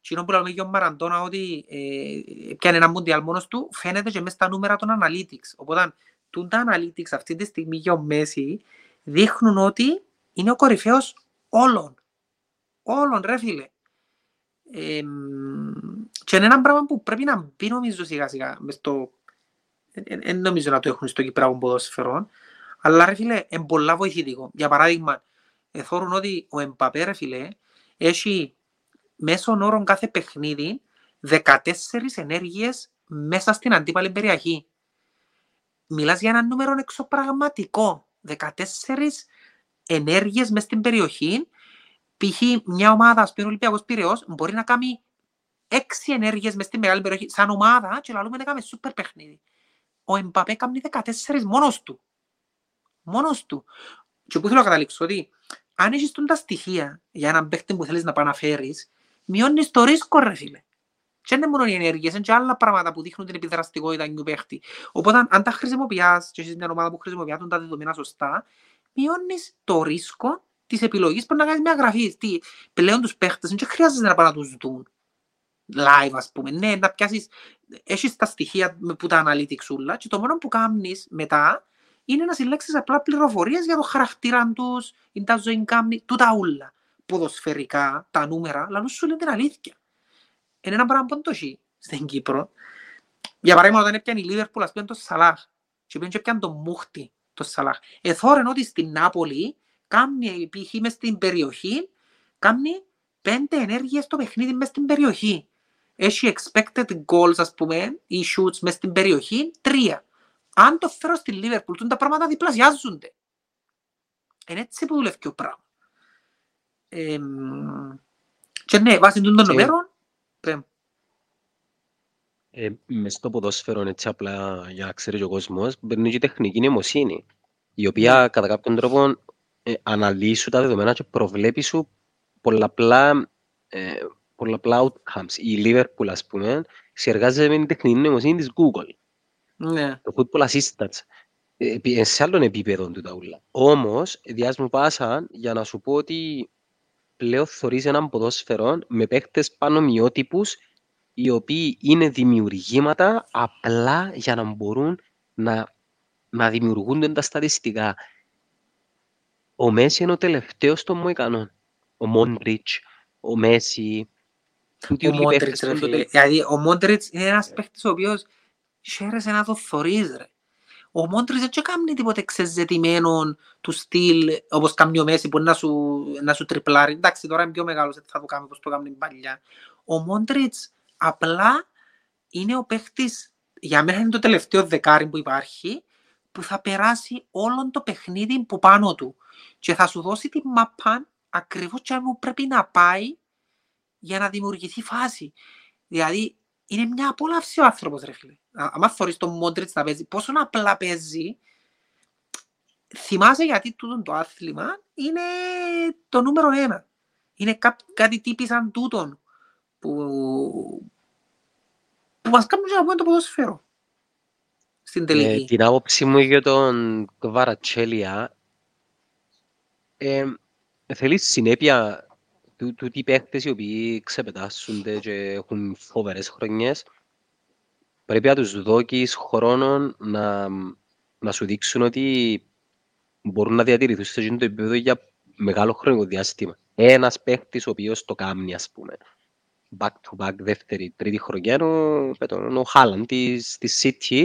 εκείνο που λαλούμε για τον Μαραντώνα ότι ε, έπιανε ένα μουντιάλ μόνος του, φαίνεται και μέσα στα νούμερα των analytics. Οπότε, τούν τα analytics αυτή τη στιγμή για ο Μέση δείχνουν ότι είναι ο κορυφαίος όλων. Όλων, ρε φίλε. Εμ, και είναι ένα πράγμα που πρέπει να μπει νομίζω σιγά σιγά μες στο... Δεν νομίζω να το έχουν στο Κυπράκο ποδόσφαιρο, αλλά ρε φίλε, είναι πολλά βοηθητικό. Για παράδειγμα, ε, θωρούν ότι ο Εμπαπέ ρε φίλε, έχει μέσον όρον κάθε παιχνίδι 14 ενέργειες μέσα στην αντίπαλη περιοχή. Μιλάς για ένα νούμερο εξωπραγματικό. 14 ενέργειες μέσα στην περιοχή π.χ. μια ομάδα, ας πούμε, ο Ολυμπιακός Πειραιώς, μπορεί να κάνει έξι ενέργειες μες στη μεγάλη περιοχή, σαν ομάδα, και λαλούμε να κάνουμε σούπερ παιχνίδι. Ο Εμπαπέ κάνει 14 μόνος του. Μόνος του. Και που θέλω να καταλήξω, ότι αν έχεις τούν τα στοιχεία για έναν παίχτη που θέλεις να παναφέρεις, μειώνεις το ρίσκο, ρε φίλε. Και δεν είναι μόνο οι ενέργειες, είναι και άλλα πράγματα που δείχνουν την επιδραστικότητα του παίχτη. Οπότε, αν τα χρησιμοποιάς και έχεις μια ομάδα που χρησιμοποιεί τα δεδομένα σωστά, μειώνεις το ρίσκο της επιλογής που να κάνεις μια γραφή. Τι, πλέον τους παίχτε δεν χρειάζεται να πάνε να τους δουν live, ας πούμε. Ναι, να πιάσει. Έχεις τα στοιχεία με- που τα analytics όλα, και το μόνο που κάνεις μετά είναι να συλλέξεις απλά πληροφορίες για το χαρακτήρα τους, ή τα ζωή κάμνη, τούτα όλα. Ποδοσφαιρικά, τα νούμερα, αλλά σου λένε την αλήθεια. Είναι ένα πράγμα που δεν το έχει στην Κύπρο. Για παράδειγμα, όταν έπιανε η Λίβερπουλ, ας πούμε, το Σαλάχ, και πήγαν και έπιανε τον Μούχτη, το Σαλάχ. Εθώρεν ότι στην Νάπολη κάνει π.χ. μες στην περιοχή, κάνει πέντε ενέργειες στο παιχνίδι μες στην περιοχή. Έχει expected goals, ας πούμε, ή shoots μες στην περιοχή, τρία. Αν το φέρω στη Liverpool, τούν τα πράγματα διπλασιάζονται. Είναι έτσι που δουλεύει ο πράγμα. Εμ, και ναι, βάσει των Και- νομέρων, πέμ. Ε, μες στο ποδόσφαιρο, έτσι απλά για να ξέρει και ο κόσμος, παίρνει και τεχνική νοημοσύνη, η οποία κατά κάποιον τρόπο ε, αναλύει σου τα δεδομένα και προβλέπει σου πολλαπλά, ε, πολλαπλά outcomes. Η Liverpool, ας πούμε, συνεργάζεται με την τεχνική νοημοσύνη της Google, Ναι. Το Football Assistance. Ε, επί- ε, σε άλλον επίπεδο του τα ούλα. Όμως, διάς μου πάσα για να σου πω ότι πλέον θωρείς έναν ποδόσφαιρο με παίχτες πανομοιότυπους οι οποίοι είναι δημιουργήματα απλά για να μπορούν να, να δημιουργούνται τα στατιστικά. Ο Μέση είναι ο τελευταίος των Μοϊκανών. Ο Μόντριτς, ο Μέση. τούτοι Ο όλοι οι Μόντριτς, παίχτες ρε των φίλε. τελε- Δηλαδή, ο Μόντριτς είναι ένας παίχτης ο οποίος χαίρεσαι να το θωρείς, ρε. Ο Μόντριτς δεν κάνει τίποτε ξεζετημένο του στυλ, όπως κάνει ο Μέση, που να σου, να σου τριπλάρει. Εντάξει, τώρα είναι πιο μεγάλος, δεν θα το κάνει όπως το κάνει παλιά. Ο Μόντριτς απλά είναι ο παίχτης, για μένα είναι το τελευταίο δεκάρι που υπάρχει, που θα περάσει όλο το παιχνίδι που πάνω του. Και θα σου δώσει τη μαπά ακριβώς και που πρέπει να πάει για να δημιουργηθεί φάση. Δηλαδή, είναι μια απόλαυση ο άνθρωπος, ρε φίλε. Α- Άμα θωρείς τον Μόντριτς να παίζει, πόσο απλά παίζει, θυμάσαι γιατί τούτο το άθλημα είναι το νούμερο ένα. Είναι κά, κάτι τύπη σαν τούτον που, που μας κάνουν και να πούμε το ποδόσφαιρο. Στην Ε, τελική. την άποψη μου για τον Κβαρατσέλια ε, θέλει συνέπεια του, του τι παίχτες οι οποίοι ξεπετάσσονται και έχουν φοβερές χρονιές πρέπει να τους δώκεις χρόνο να, να σου δείξουν ότι μπορούν να διατηρηθούν σε εκείνο το επίπεδο για μεγάλο χρονικό διάστημα. Ένας παίχτης ο οποίος το κάνει, ας πούμε, back to back δεύτερη, τρίτη χρονιά, είναι ο, πέτω, ο Χάλαν της, της City,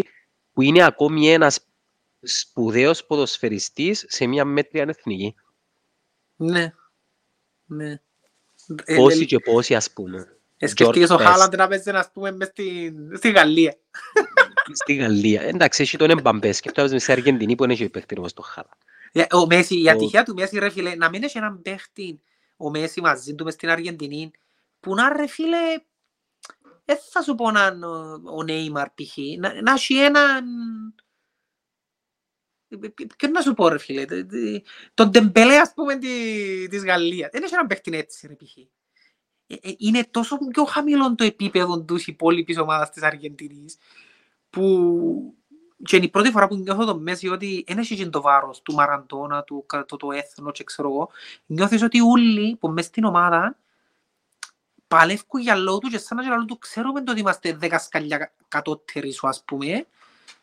που είναι ακόμη ένας σπουδαίος ποδοσφαιριστής σε μια μέτρια εθνική. Ναι. Ναι. Ε, Πόσοι ε, και πόσοι, ας πούμε. Ε, σκέφτηκες ο George Χάλαντ να παίζει, ας πούμε, μες στην- στη Γαλλία. Στη Γαλλία. Εντάξει, έχει τον Εμπαμπέ. Σκεφτόμαστε σε Αργεντινή που δεν έχει παίχτη όμως το Χάλα. Ε, Ο Μέση, η Ο- ατυχία του Μέση, ρε φίλε, να μην έχει έναν παίχτη ο Μέση μαζί του μες στην Αργεντινή, που να ρε φίλε, δεν θα σου πω να είναι ο- ο Νέιμαρ π.χ. Να, να έχει έναν... Ποιον να σου πω ρε φίλε, τε- τε- τον Ντεμπελέ ας πούμε τη- της Γαλλίας. Δεν έχει έναν παίχτη έτσι ρε π.χ. Ε, ε, Είναι τόσο πιο χαμηλό το επίπεδο τους υπόλοιπης ομάδας της Αργεντινής που και είναι η πρώτη φορά που νιώθω το Μέση ότι δεν έχει και το βάρος του Μαραντώνα, του κα- το, το έθνος και ξέρω εγώ. Νιώθεις ότι όλοι που μες στην ομάδα παλεύκουν για λόγω του και σαν να για λόγω του ξέρουμε το ότι είμαστε δέκα σκαλιά κατώτεροι σου ας πούμε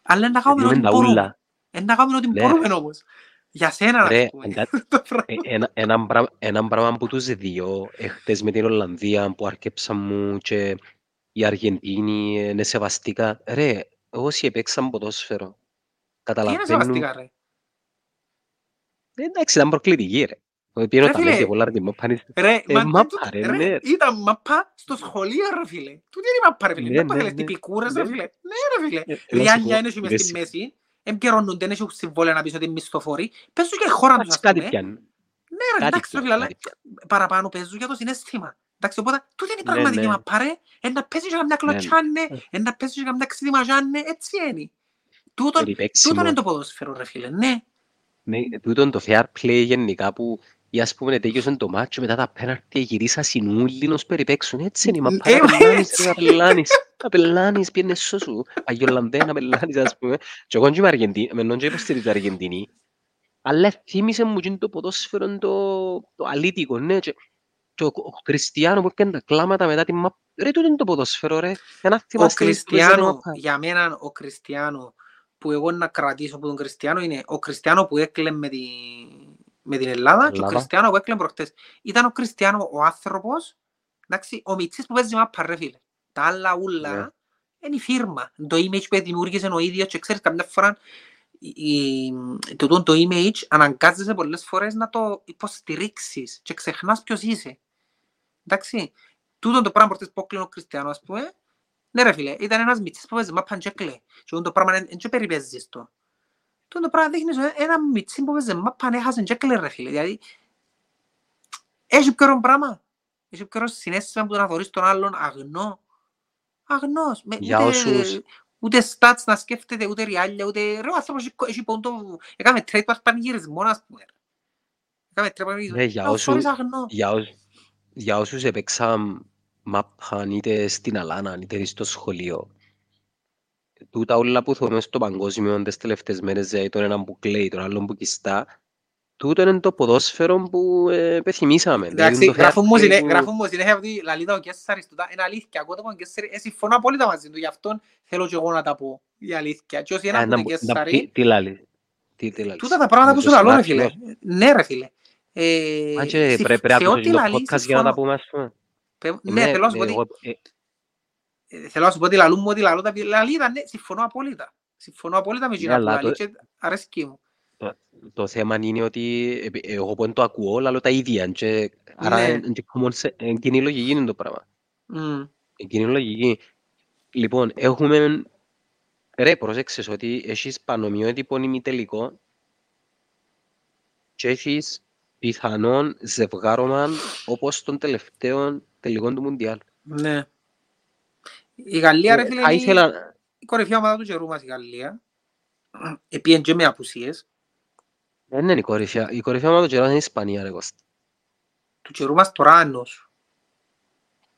αλλά να κάνουμε Δίνουμε ό,τι τα μπορούμε. ούλα. Ε, Να κάνουμε ό,τι Ναι. μπορούμε όμως. Για σένα Ρε, ας πούμε. εντά- Το πράγμα. Ε, ένα- Έναν πράγμα- έναν πράγμα που τους δύο, εχθές με την Ολλανδία που άρκεψαν μου και η Αργεντίνη είναι σεβαστικά. Ρε, όσοι έπαιξαν ποδόσφαιρο, Τι είναι καταλαβαίνουν. σεβαστικά ρε; Ε, Εντάξει, ήταν προκλητική ρε. Ότι πήγαινε Ρε, ο φίλε. Ταμέζη πολλά ρε, μα πάνε- Ρε, Ε, μα μάπα, τούτο- ρε, ρε, ναι. Ήταν μαπά στο σχολείο ρε φίλε. Τούτη είναι η μαπά ρε φίλε. Ναι, Δεν πάνε ναι, λες ναι. τυπικούρες ρε Ναι. φίλε. Ναι ρε φίλε. Ε, να σου Ριάλια πω, είναι και μες ρε, στη συ- μέση. Εμπειρώνονται, δεν έχουν συμβόλαια να πεις ότι είναι μισθοφόροι. Πες τους και η χώρα τους Εντάξει, ας κάτι πούμε. πιάνει. Ναι ρε, Κάτι εντάξει ρε πιάνει, φίλε, αλλά κάτι πιάνει. παραπάνω παίζουν για το συναίσθημα. Εντάξει, οπότε τούτη είναι η Ναι, πραγματική ναι. μαπά ρε. Εν να παίζεις για καμιά Ναι, ναι. κλωτσάνε, εν να παίζεις για καμιά ξυδιμαζάνε, έτσι είναι. Τούτον- Περιπέξιμο. Τούτον είναι το ποδόσφαιρο ρε φίλε, ναι. Ναι, τούτον το fair play γενικά που ή ας πούμε τέλειωσαν το μάτσο μετά τα πέναρτι γυρίσα συνούλοι να τους περιπέξουν έτσι είναι μα Ε, πάρα πελάνεις έτσι. ρε να πελάνεις να πελάνεις πιένε σώσου. Αγιολανδέ να πελάνεις ας πούμε. Και εγώ και είμαι Αργεντίνη με νόν και υποστηρίζω Αργεντινή. Αλλά θύμισε μου και το ποδόσφαιρο το, το αλήτικο ναι και, και ο, ο Κριστιανό που έκανε τα κλάματα μετά τη μαπ ρε τούτο είναι το ποδόσφαιρο ρε. Ένα Ο θυμάστε εμείς που παίζαμε Κριστιανό, μαπά. για μένα ο Κριστιανό που εγώ να κρατήσω από τον Κριστιανό είναι ο Κριστιανό που έκλε με, τη, με την Ελλάδα και ο Ελλάδα. Κριστιανό που έκλε προχτές. Ήταν ο Κριστιανό ο άνθρωπος, εντάξει, ο Μιτσής που παίζει μάπα ρε φίλε. Τα άλλα Ναι. ούλα είναι η φίρμα. Το image που δημιούργησε ο ίδιος και ξέρεις καμιά φορά η, η- το, το image αναγκάζεσαι πολλές φορές να το υποστηρίξεις και ξεχνάς ποιος είσαι. Εντάξει, τούτο το πράγμα προχτές που έκλαινε ο Κριστιανό ας πούμε ναι ρε φίλε, ήταν ένας μιτσής που παίζει μάπαν και κλαίει. Και αυτό το πράγμα δεν περιπέζεις το. Αυτό το πράγμα δείχνεις ότι ένα μιτσί που παίζει μάπαν έχασε και κλαίει ρε φίλε. Δηλαδή, έχει πιο ωραίο πράγμα. Έχει πιο ωραίο συνέστημα που το να θωρείς τον άλλον αγνό. Αγνός. Με, Για ούτε, όσους- ούτε stats να σκέφτεται, ούτε ριάλια, ούτε... Ρε ο άνθρωπος έχει- έχει πόντο... Έκαμε trademark πανηγυρισμό, ας πούμε. Έκαμε trademark πανηγυρισμό. Ναι, για Να όσους- θωρείς αγνό. για, όσ- για όσους έπαιξαν μάπαν είτε στην Αλάνα είτε στο σχολείο τούτα όλα που θεωρούμε στο παγκόσμιο τις τελευταίες μέρες δηλαδή τον έναν που κλαίει, τον άλλον που κιστά τούτο είναι το ποδόσφαιρο που ε, πεθυμίσαμε Εντάξει, Δηλαδή, το fair γράφουν μου play συνέ- που- γράφουν μου συνέχεια ότι λαλίδα ο Κέσσαρης τούτα είναι αλήθεια. Εγώ το πω ο Κέσσαρη, ε, συμφωνώ απόλυτα μαζί του, γι' αυτόν θέλω και εγώ να τα πω. Η αλήθεια. Και όσοι Α, έναν να που μπο- τον να- Κέσσαρη, τι- Τι λάλη τι- τι λάλης. τούτα τα πράγματα Με που το σου λαλώ ρε συνάρτημα. φίλε. Ναι ρε φίλε. Ε, Α, και συμφ- πρέ- πρέπει σε να ό,τι ακούσω το λαλείς podcast για να τα συμφωνώ. πούμε ας πούμε Πε- Ε, Ναι, θέλω να σου πω ε, ότι εγώ- ε, ε, θέλω να σου πω ότι λαλούν μου ότι λαλώ τα λαλίδα, ναι, συμφωνώ απόλυτα. Συμφωνώ απόλυτα με εκείνα που αλλά λαλεί το- και αρέσκει μου. Το θέμα είναι ότι ε, ε, εγώ που δεν το ακούω, λαλώ τα ίδια και άρα Ναι. είναι και common sense, είναι κοινή λογική είναι το πράγμα. Μμ. Εκείνη είναι λογική. Λοιπόν, έχουμε... Ρε, πρόσεξες ότι έχεις πανομοιότυπο ημιτελικό και έχεις πιθανόν ζευγάρωμα όπως των τελευταίων τελικών του Μουντιάλ. Ναι. Η Γαλλία ρε Ε, φίλε Θα είναι ήθελα... η κορυφαία ομάδα του καιρού μας η Γαλλία. Επίεν και με απουσίες. Δεν είναι η κορυφαία. Η κορυφαία ομάδα του καιρού είναι η Ισπανία, ρε Κώστα. Του καιρού μας τώρα άννος.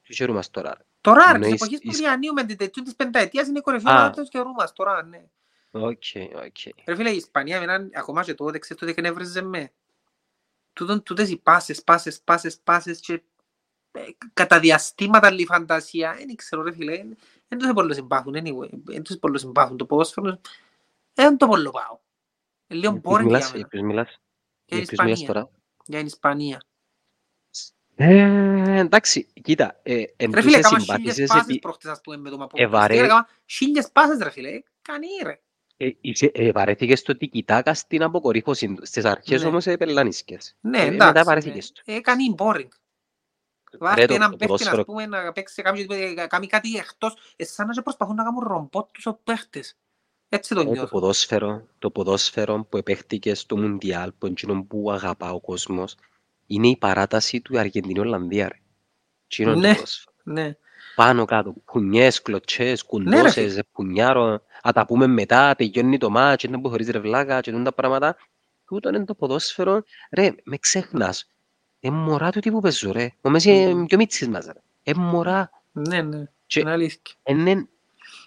Τι ξέρουμε μας τώρα. ρε. Τώρα, ρε, της Εννοείς εποχής του εις- Διανίου με την τέτοιου της πενταετίας είναι η κορυφαία Α. ομάδα του καιρού μας, τώρα, ναι. Ok, ok. Ρε φίλε, η Ισπανία με έναν, ακόμα και τότε, ξέρεις τότε εκνεύριζε με. Τούτον, τούτες οι πάσες, πάσες, πάσες, πάσες και ε, κατά διαστήματα άλλη φαντασία, δεν ξέρω ρε φίλε, δεν τους πολύ συμπάθουν, anyway, δεν τους πολύ συμπάθουν το ποδόσφαιρο, δεν το πολύ πάω. Είναι λίγο Για ποιος boring για μιλάς, για μένα, ποιος μιλάς, για για την ποιος μιλάς Ισπανία, τώρα. για την Ισπανία. Ε, εντάξει, κοίτα, ε, εν Ρε φίλε, τούτες έκανα χίλιες συμπάθησες πάσες επί- προχτές, ας πούμε, με το Ε, βαρέ. Μαποπολιστή, έκανα χίλιες πάσες ρε φίλε, κανεί ρε. ε, είσαι- ε, βαρέθηκες το τικιτάκα στην αποκορύφωση του. Στις αρχές Ναι. όμως επελάνισκες. Ναι, Ε, εντάξει, Μετά βαρέθηκες το. ε, κανεί boring. Βάρτε το- έναν το παίχτη, ποδόσφαιρο- ας πούμε, να παίξει κάποιος, να κάνει κάτι εκτός. Ε, σαν να και προσπαθούν να κάνουν ρομπότ τους ο παίχτες. Έτσι το Ε, το νιώθω. ποδόσφαιρο, το ποδόσφαιρο που επέχτηκες στο Μουντιάλ, που είναι εκείνο που αγαπά ο κόσμος, είναι η παράταση του Αργεντινή-Ολλανδία. ρε. Εκείνο είναι το Ναι. ποδόσφαιρο. Ναι. Πάνω κάτω, κουνιές, κλωτσές, Ναι, κουντώσες, κουνιάρο, α τα πούμε μετά, τελειώνει το μάτς, δεν που χωρίς ρε βλάκα και τούτα τα πράγματα. Τούτο είναι το ποδόσφαιρο. Ρε, με ξέχνας. Ε, μωρά του τι που παίζω ρε. Ο Μέσσι είναι πιο μιτσής μας ρε. Ε, μωρά. Ναι, ναι. Και- Είναι αλήθεια. Είναι,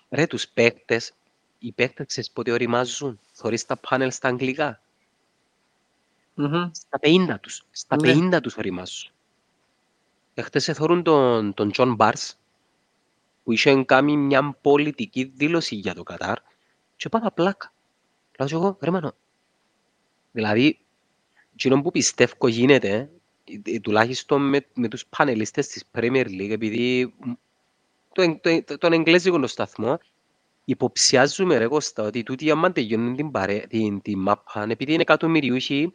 ρε, τους παίκτες, οι παίκτες ξέρεις πότε ωριμάζουν. Θωρείς τα πάνελ στα αγγλικά. Μμμ. Στα 50 τους. Στα Ναι. 50 τους ωριμάζουν. Εχθές εθώρουν τον, τον Τζον Μπαρνς που είχε κάνει μια πολιτική δήλωση για το Κατάρ και πάτα πλάκα. Λέω και εγώ, ρε μάνο, δηλαδή, εκείνο που πιστεύω γίνεται, ε, ε, τουλάχιστον με, με τους πανελίστες της Premier League, επειδή μ, το, εγ- το, το, τον εγγλέζικο το σταθμό, υποψιάζουμε ρε Κώστα ότι τούτοι άμα τελειώνουν την, παρέ, την, την μάπα, επειδή είναι εκατομμυριούχοι,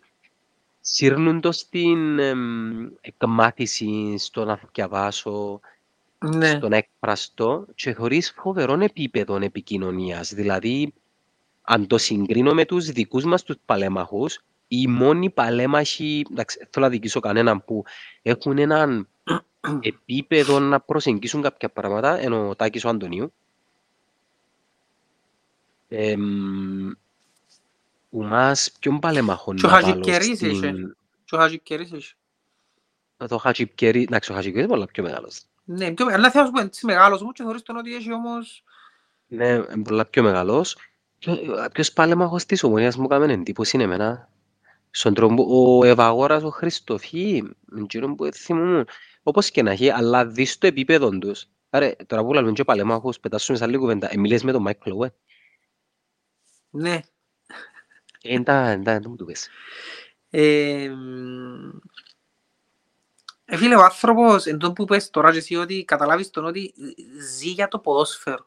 σύρνουν το στην εμ, εκμάθηση, στο να διαβάσω, Ναι. στο να εκφραστώ και χωρίς φοβερών επίπεδων επικοινωνίας. Δηλαδή, αν το συγκρίνω με τους δικούς μας τους παλέμαχους, οι μόνοι παλέμαχοι, εντάξει, δεν θέλω να δικήσω κανέναν που έχουν έναν επίπεδο να προσεγγίσουν κάποια πράγματα, ενώ ο Τάκης ο Αντωνίου. Εμ, ο μας ποιον παλέμαχο Και ο να βάλω Χατζικερής στην... είχε. Και ο Χατζικερής έχει. Το Χατζικερί, εντάξει, ο Χατζικερί είναι πολλά πιο μεγάλος. Ναι, πιο- αλλά θέλω να σου πω, έτσι μεγάλος όμως και χωρίς τον ότι έχει όμως... Ναι, είναι πολλά πιο μεγάλος. Και ο- Ποιος παλέμαχος της Ομονίας μου έκανε εντύπωση είναι εμένα. Στον τρόπο, ο Ευαγόρας, ο Χριστοφή, εκείνο που θυμούμαι, όπως και να έχει, αλλά δεις το επίπεδο τους. Άρα, τώρα που λέμε και παλέμαχος, πετάσουμε σε άλλη κουβέντα. Ε, μιλές με τον Μάικλ Λόε. Ναι. Ε, εντά, εντά, δεν μου το πες. Ε, μ, ε, φίλε, ο άνθρωπος, εν τω που είπες τώρα και εσύ ότι καταλάβεις τον ότι ζει για το ποδόσφαιρο.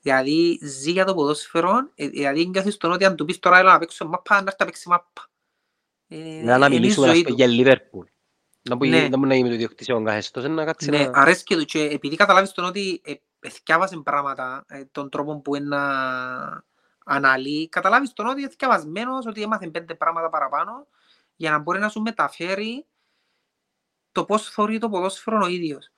Δηλαδή, ζει για το ποδόσφαιρο, ε, δηλαδή νιώθεις τον ότι αν του πεις τώρα έλα να παίξω μάπα, να έρθει να παίξει μάπα. Ε, Να, να είναι η μιλήσουμε ζωή ας πούμε, του. για Λίβερπουλ. Να που Ναι. να μου να γίνει το ιδιοκτησιόν καθεστώς, να κάτσει Ναι, να... αρέσκει του και επειδή καταλάβεις τον ότι ε, εθιάβασε πράγματα, ε, τον τρόπο που είναι να αναλύει, καταλάβεις τον ότι είναι εθιαβασμένος, ότι έμαθε πέντε πράγματα παραπάνω για να μπορεί να σου μεταφέρει το πώς θεωρεί το ποδόσφαιρο ο ίδιος.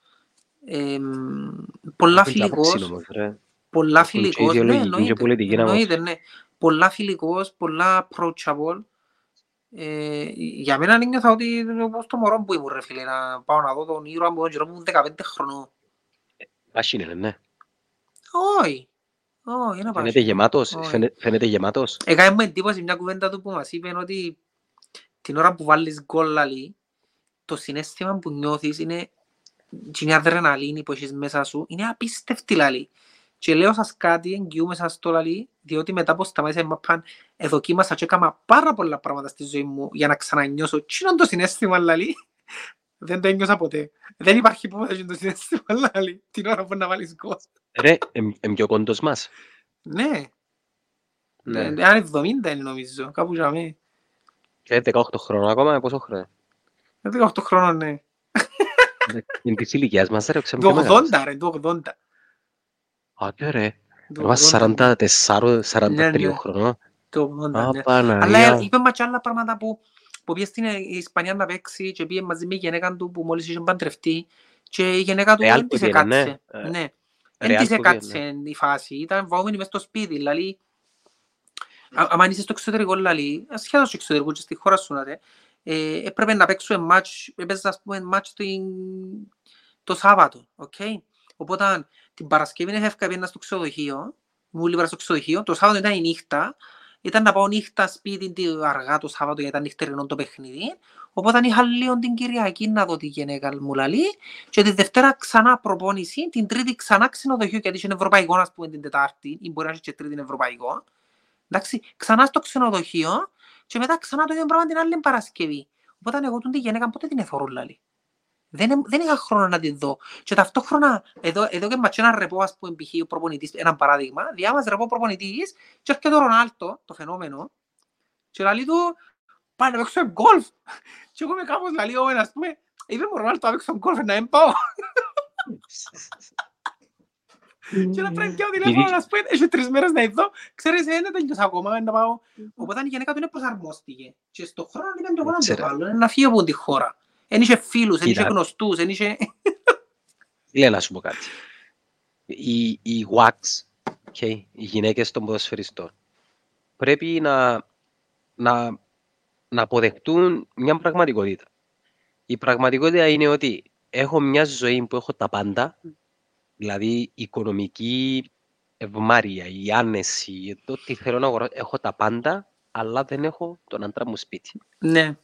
Ε, μ, πολλά Έχουν και άποψη φιλικός, όμως, ρε. πολλά Έχουν και φιλικός, ναι, ιδεολογική και εννοείται, πολιτική άποψη. εννοείται, ναι. Πολλά φιλικός, πολλά approachable. Ε, για μένα νιώθα ότι είναι όπως το μωρό που ήμουν ρε φίλε, να πάω να δω τον ήρωα μου, τον καιρό μου ήμουν 15 χρονών. Άσχη είναι, ναι. Όχι. Όχι, είναι Φαίνεται πάση. γεμάτος, Όχι. φαίνε- φαίνεται γεμάτος. Έκανε μου εντύπωση μια κουβέντα του που μας είπε ότι την ώρα που βάλεις γκολ λαλή, το συνέστημα που νιώθεις είναι και η αδρεναλίνη που έχεις μέσα σου είναι απίστευτη λαλή. Και λέω σας κάτι, εγγυούμε σας το λαλή, διότι μετά που σταμάτησα η μαπάν, εδοκίμασα και έκανα πάρα πολλά πράγματα στη ζωή μου για να ξανανιώσω. Τι είναι το συνέστημα λαλή. Δεν το ένιωσα ποτέ. Δεν υπάρχει ποτέ και το συνέστημα λαλή, την ώρα που να βάλεις γκολ. Ρε, είναι πιο κόντος μας. Ναι, Ναι. Ε, αν 70 είναι νομίζω, κάπου για μέ. Και 18 χρόνια ακόμα, πόσο χρόνο. 18 χρόνων, ναι. Είναι της ηλικίας μας, ρε, ξέρω Το πιο μεγάλος. 80 ρε, το 80. Άντε ρε, Το είμαστε 80, 44-43 Ναι, ναι. χρονών. Το 80, ναι. Α, Αλλά Παναγία. είπε μας και άλλα πράγματα που, που πήγε στην Ισπανία να παίξει και πήγε μαζί με η γυναίκα του που μόλις είχε παντρευτεί και η γυναίκα του Ρεάλ δεν που της πήγαινε, ναι. έκατσε. Ε, Ναι. Ρεάλ Δεν της που πήγαινε, έκατσε η φάση. Ήταν βαούμενη μες στο σπίτι. Δηλαδή, α- άμα είσαι στο εξωτερικό, δηλαδή, ασχέτως στο εξωτερικό και στη χώρα σου, να δε, ε, έπρεπε να παίξουμε ματς, έπαιζε ας πούμε ματς την- το Σάββατο, οκ. Οπότε την Παρασκευή έφευκα πήγαινα στο ξενοδοχείο, μου λίβρα στο ξενοδοχείο, το Σάββατο ήταν η νύχτα, ήταν να πάω νύχτα σπίτι τι- αργά το Σάββατο γιατί ήταν νυχτερινό το παιχνίδι, οπότε είχα λίγο την Κυριακή να δω τη γυναίκα μου λαλεί και τη Δευτέρα ξανά προπόνηση, την Τρίτη ξανά ξενοδοχείο γιατί είχε ευρωπαϊκός ας πούμε την Τετάρτη ή μπορεί να έχει και Τρίτη ευρωπαϊκό. Εντάξει, ξανά στο ξενοδοχείο και μετά ξανά το ίδιο πράγμα την άλλη Παρασκευή. Οπότε εγώ τον τη γυναίκα πότε την εθωρώ λαλή. Δεν, δεν είχα χρόνο να την δω. Και ταυτόχρονα, εδώ, εδώ και ματσέ ένα ρεπό, ας πούμε, π.χ. ο προπονητής, ένα παράδειγμα, διάμας ρεπό προπονητής και έρχεται ο Ρονάλτο, το φαινόμενο, και λαλεί του, πάει να παίξουμε γκολφ. Και εγώ είμαι κάπως λαλεί, «Ω, ας πούμε, Είπε μου Ρονάλτο να παίξω γκολφ να μην πάω. Και να πρέπει και ο τηλέφωνος να σου πει, έχει τρεις μέρες να ειδώ, ξέρεις, δεν τέλειωσα ακόμα, να πάω. Οπότε η γενικά του είναι προσαρμόστηκε. Και στον χρόνο ήταν το Ξέρω. γόνατο άλλο, να φύγει από τη χώρα. Εν είχε φίλους, εν είχε Κοίτα. γνωστούς, εν είχε... Λέει να σου πω κάτι. Οι, οι WACs, okay, οι γυναίκες των ποδοσφαιριστών, πρέπει να, να, να αποδεχτούν μια πραγματικότητα. Η πραγματικότητα είναι ότι έχω μια ζωή που έχω τα πάντα, δηλαδή οικονομική ευμάρεια, η άνεση, το τι θέλω να αγοράσω, έχω τα πάντα, αλλά δεν έχω τον άντρα μου σπίτι. Ναι.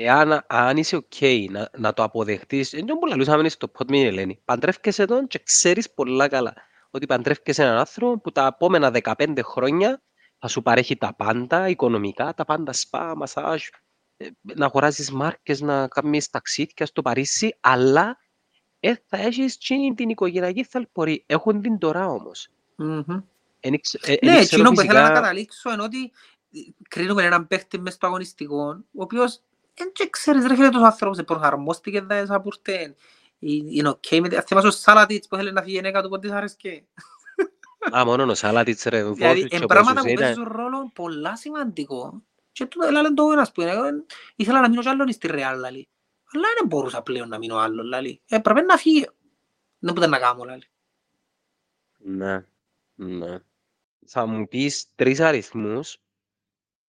Εάν αν είσαι ok να, να το αποδεχτείς, δεν που λαλούσαμε στο pod με την Ελένη, παντρεύκεσαι τον και ξέρεις πολλά καλά ότι παντρεύκεσαι έναν άνθρωπο που τα επόμενα 15 χρόνια θα σου παρέχει τα πάντα, οικονομικά, τα πάντα σπα, μασάζ, ε, να αγοράζεις μάρκες, να κάνεις ταξίδια στο Παρίσι, αλλά ε, θα έχεις και την οικογενειακή θαλπορή. Έχουν την τώρα όμως. Μμμ. Εν ήξε- ε, εν Ναι, ήξερα εκείνο που ήθελα να φυσικά- καταλήξω είναι ότι ε, κρίνουμε έναν παίχτη μες στο αγωνιστικό, ο οποίος δεν και ξέρεις ρε φίλε τους ανθρώπους, προσαρμόστηκε δα esa πουρτέ. Είναι οκ με... Ας θυμάσαι ο Σάλατιτς που θέλει να φύγει η γυναίκα του που της άρεσκε. Α, μόνο ο Σάλατιτς ρε, Δηλαδή, Βόβιτς είναι και πράγματα πόσους που ήταν. παίζουν ρόλο πολλά σημαντικό. Και τούτο έλα το ένας που είναι, εγώ ήθελα να μείνω κι άλλον στη Ρεάλ, λαλή. Αλλά δεν μπορούσα πλέον να μείνω άλλο, λαλή. Ε, πρέπει να φύγει. Δεν μπορούσα να κάνω, λαλή. Ναι, ναι. Θα μου πεις τρεις αριθμούς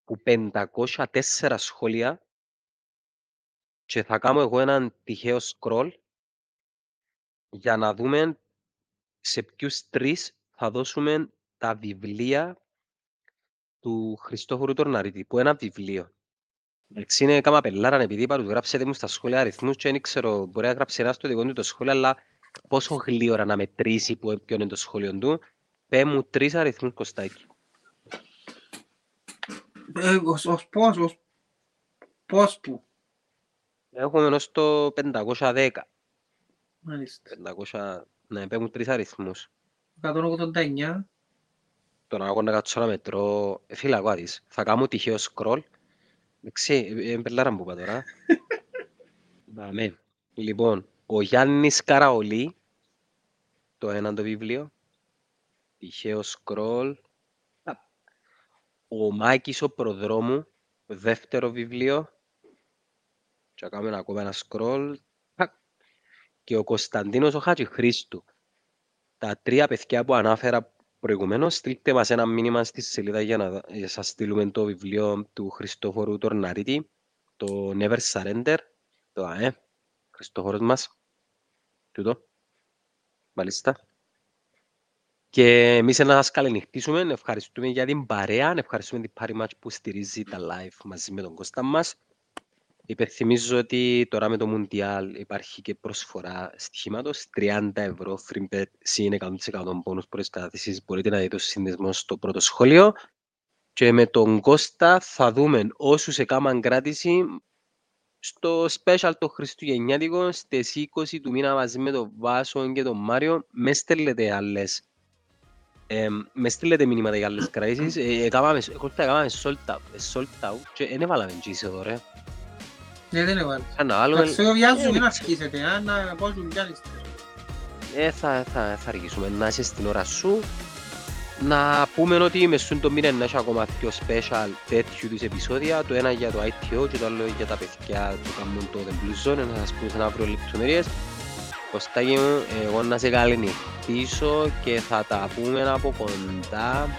που 504 σχόλια και θα κάνω εγώ έναν τυχαίο scroll για να δούμε σε ποιους τρεις θα δώσουμε τα βιβλία του Χριστόφορου Τορναρίτη, που ένα βιβλίο. Εντάξει, είναι κάμα πελάραν επειδή είπα του γράψετε μου στα σχόλια αριθμούς και δεν ξέρω, μπορεί να γράψει ένας στο δικό του το σχόλιο, αλλά πόσο γλύωρα να μετρήσει που ποιο είναι το σχόλιο του. Πέ μου τρεις αριθμούς Κωστάκη. Ε, ως, ως πώς, ως πώς που. Έχουμε ως το 510. Μάλιστα. 500, ναι, πέ μου τρεις αριθμούς. 189. Τώρα εγώ να κάτσω να μετρώ, ε, φίλε ακούω δεις, θα κάνω τυχαίο scroll. Εντάξει, ε, ε, πελάρα μου είπα τώρα. Δαμέ. Λοιπόν, ο Γιάννης Καραολί, το ένα το βιβλίο. Τυχαίο scroll. Α, Ο Μάκης ο Προδρόμου, δεύτερο βιβλίο. Και θα κάνουμε ακόμα ένα scroll. Α, Και ο Κωνσταντίνος ο Χατζηχρήστου. Τα τρία παιδιά που ανάφερα προηγουμένως, στείλτε μας ένα μήνυμα στη σελίδα για να δα- για να σας στείλουμε το βιβλίο του Χριστόφορου Τορναρίτη, το Never Surrender, το ΑΕ, Χριστόφορος μας, τούτο, μάλιστα. Και εμείς να σας καληνυχτήσουμε, ευχαριστούμε για την παρέα, ευχαριστούμε την Party Match που στηρίζει τα live μαζί με τον Κώστα μας. Υπενθυμίζω ότι τώρα με το Mundial υπάρχει και προσφορά στοιχήματος 30 ευρώ free bet συν 100% πόνους προς καταθέσεις. Μπορείτε να δείτε το συνδεσμός στο πρώτο σχόλιο. Και με τον Κώστα θα δούμε όσους έκαναν κράτηση στο special το Χριστουγεννιάτικο στις 20 του μήνα μαζί με τον Βάσο και τον Μάριο. Μες στέλνετε άλλες ε, μες στείλετε μηνύματα για άλλες κρατήσεις. Ε, έκαναμε, Κώστα, έκαναμε sold out, ε, sold out και δεν έβαλαμε τζις εδώ ρε. Ναι, δεν έβαλε. Θα να βάλουμε... Εντάξει, εγώ βιάζω μην αρχίσετε, αν να πω σου πιάνεις. Ε, θα, θα, θα αργήσουμε να είσαι στην ώρα σου. Να πούμε ότι με σούν το μήνα να έχει ακόμα πιο special τέτοιου τους επεισόδια. Το ένα για το ITO και το άλλο για τα παιδιά που κάνουν το The Blue Zone. Να σας πούμε σε αύριο λεπτομέρειες. Κωστάκι μου, εγώ να σε καληνυχτήσω και θα τα πούμε από κοντά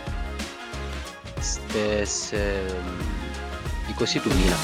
στις ε, 20 του μήνα.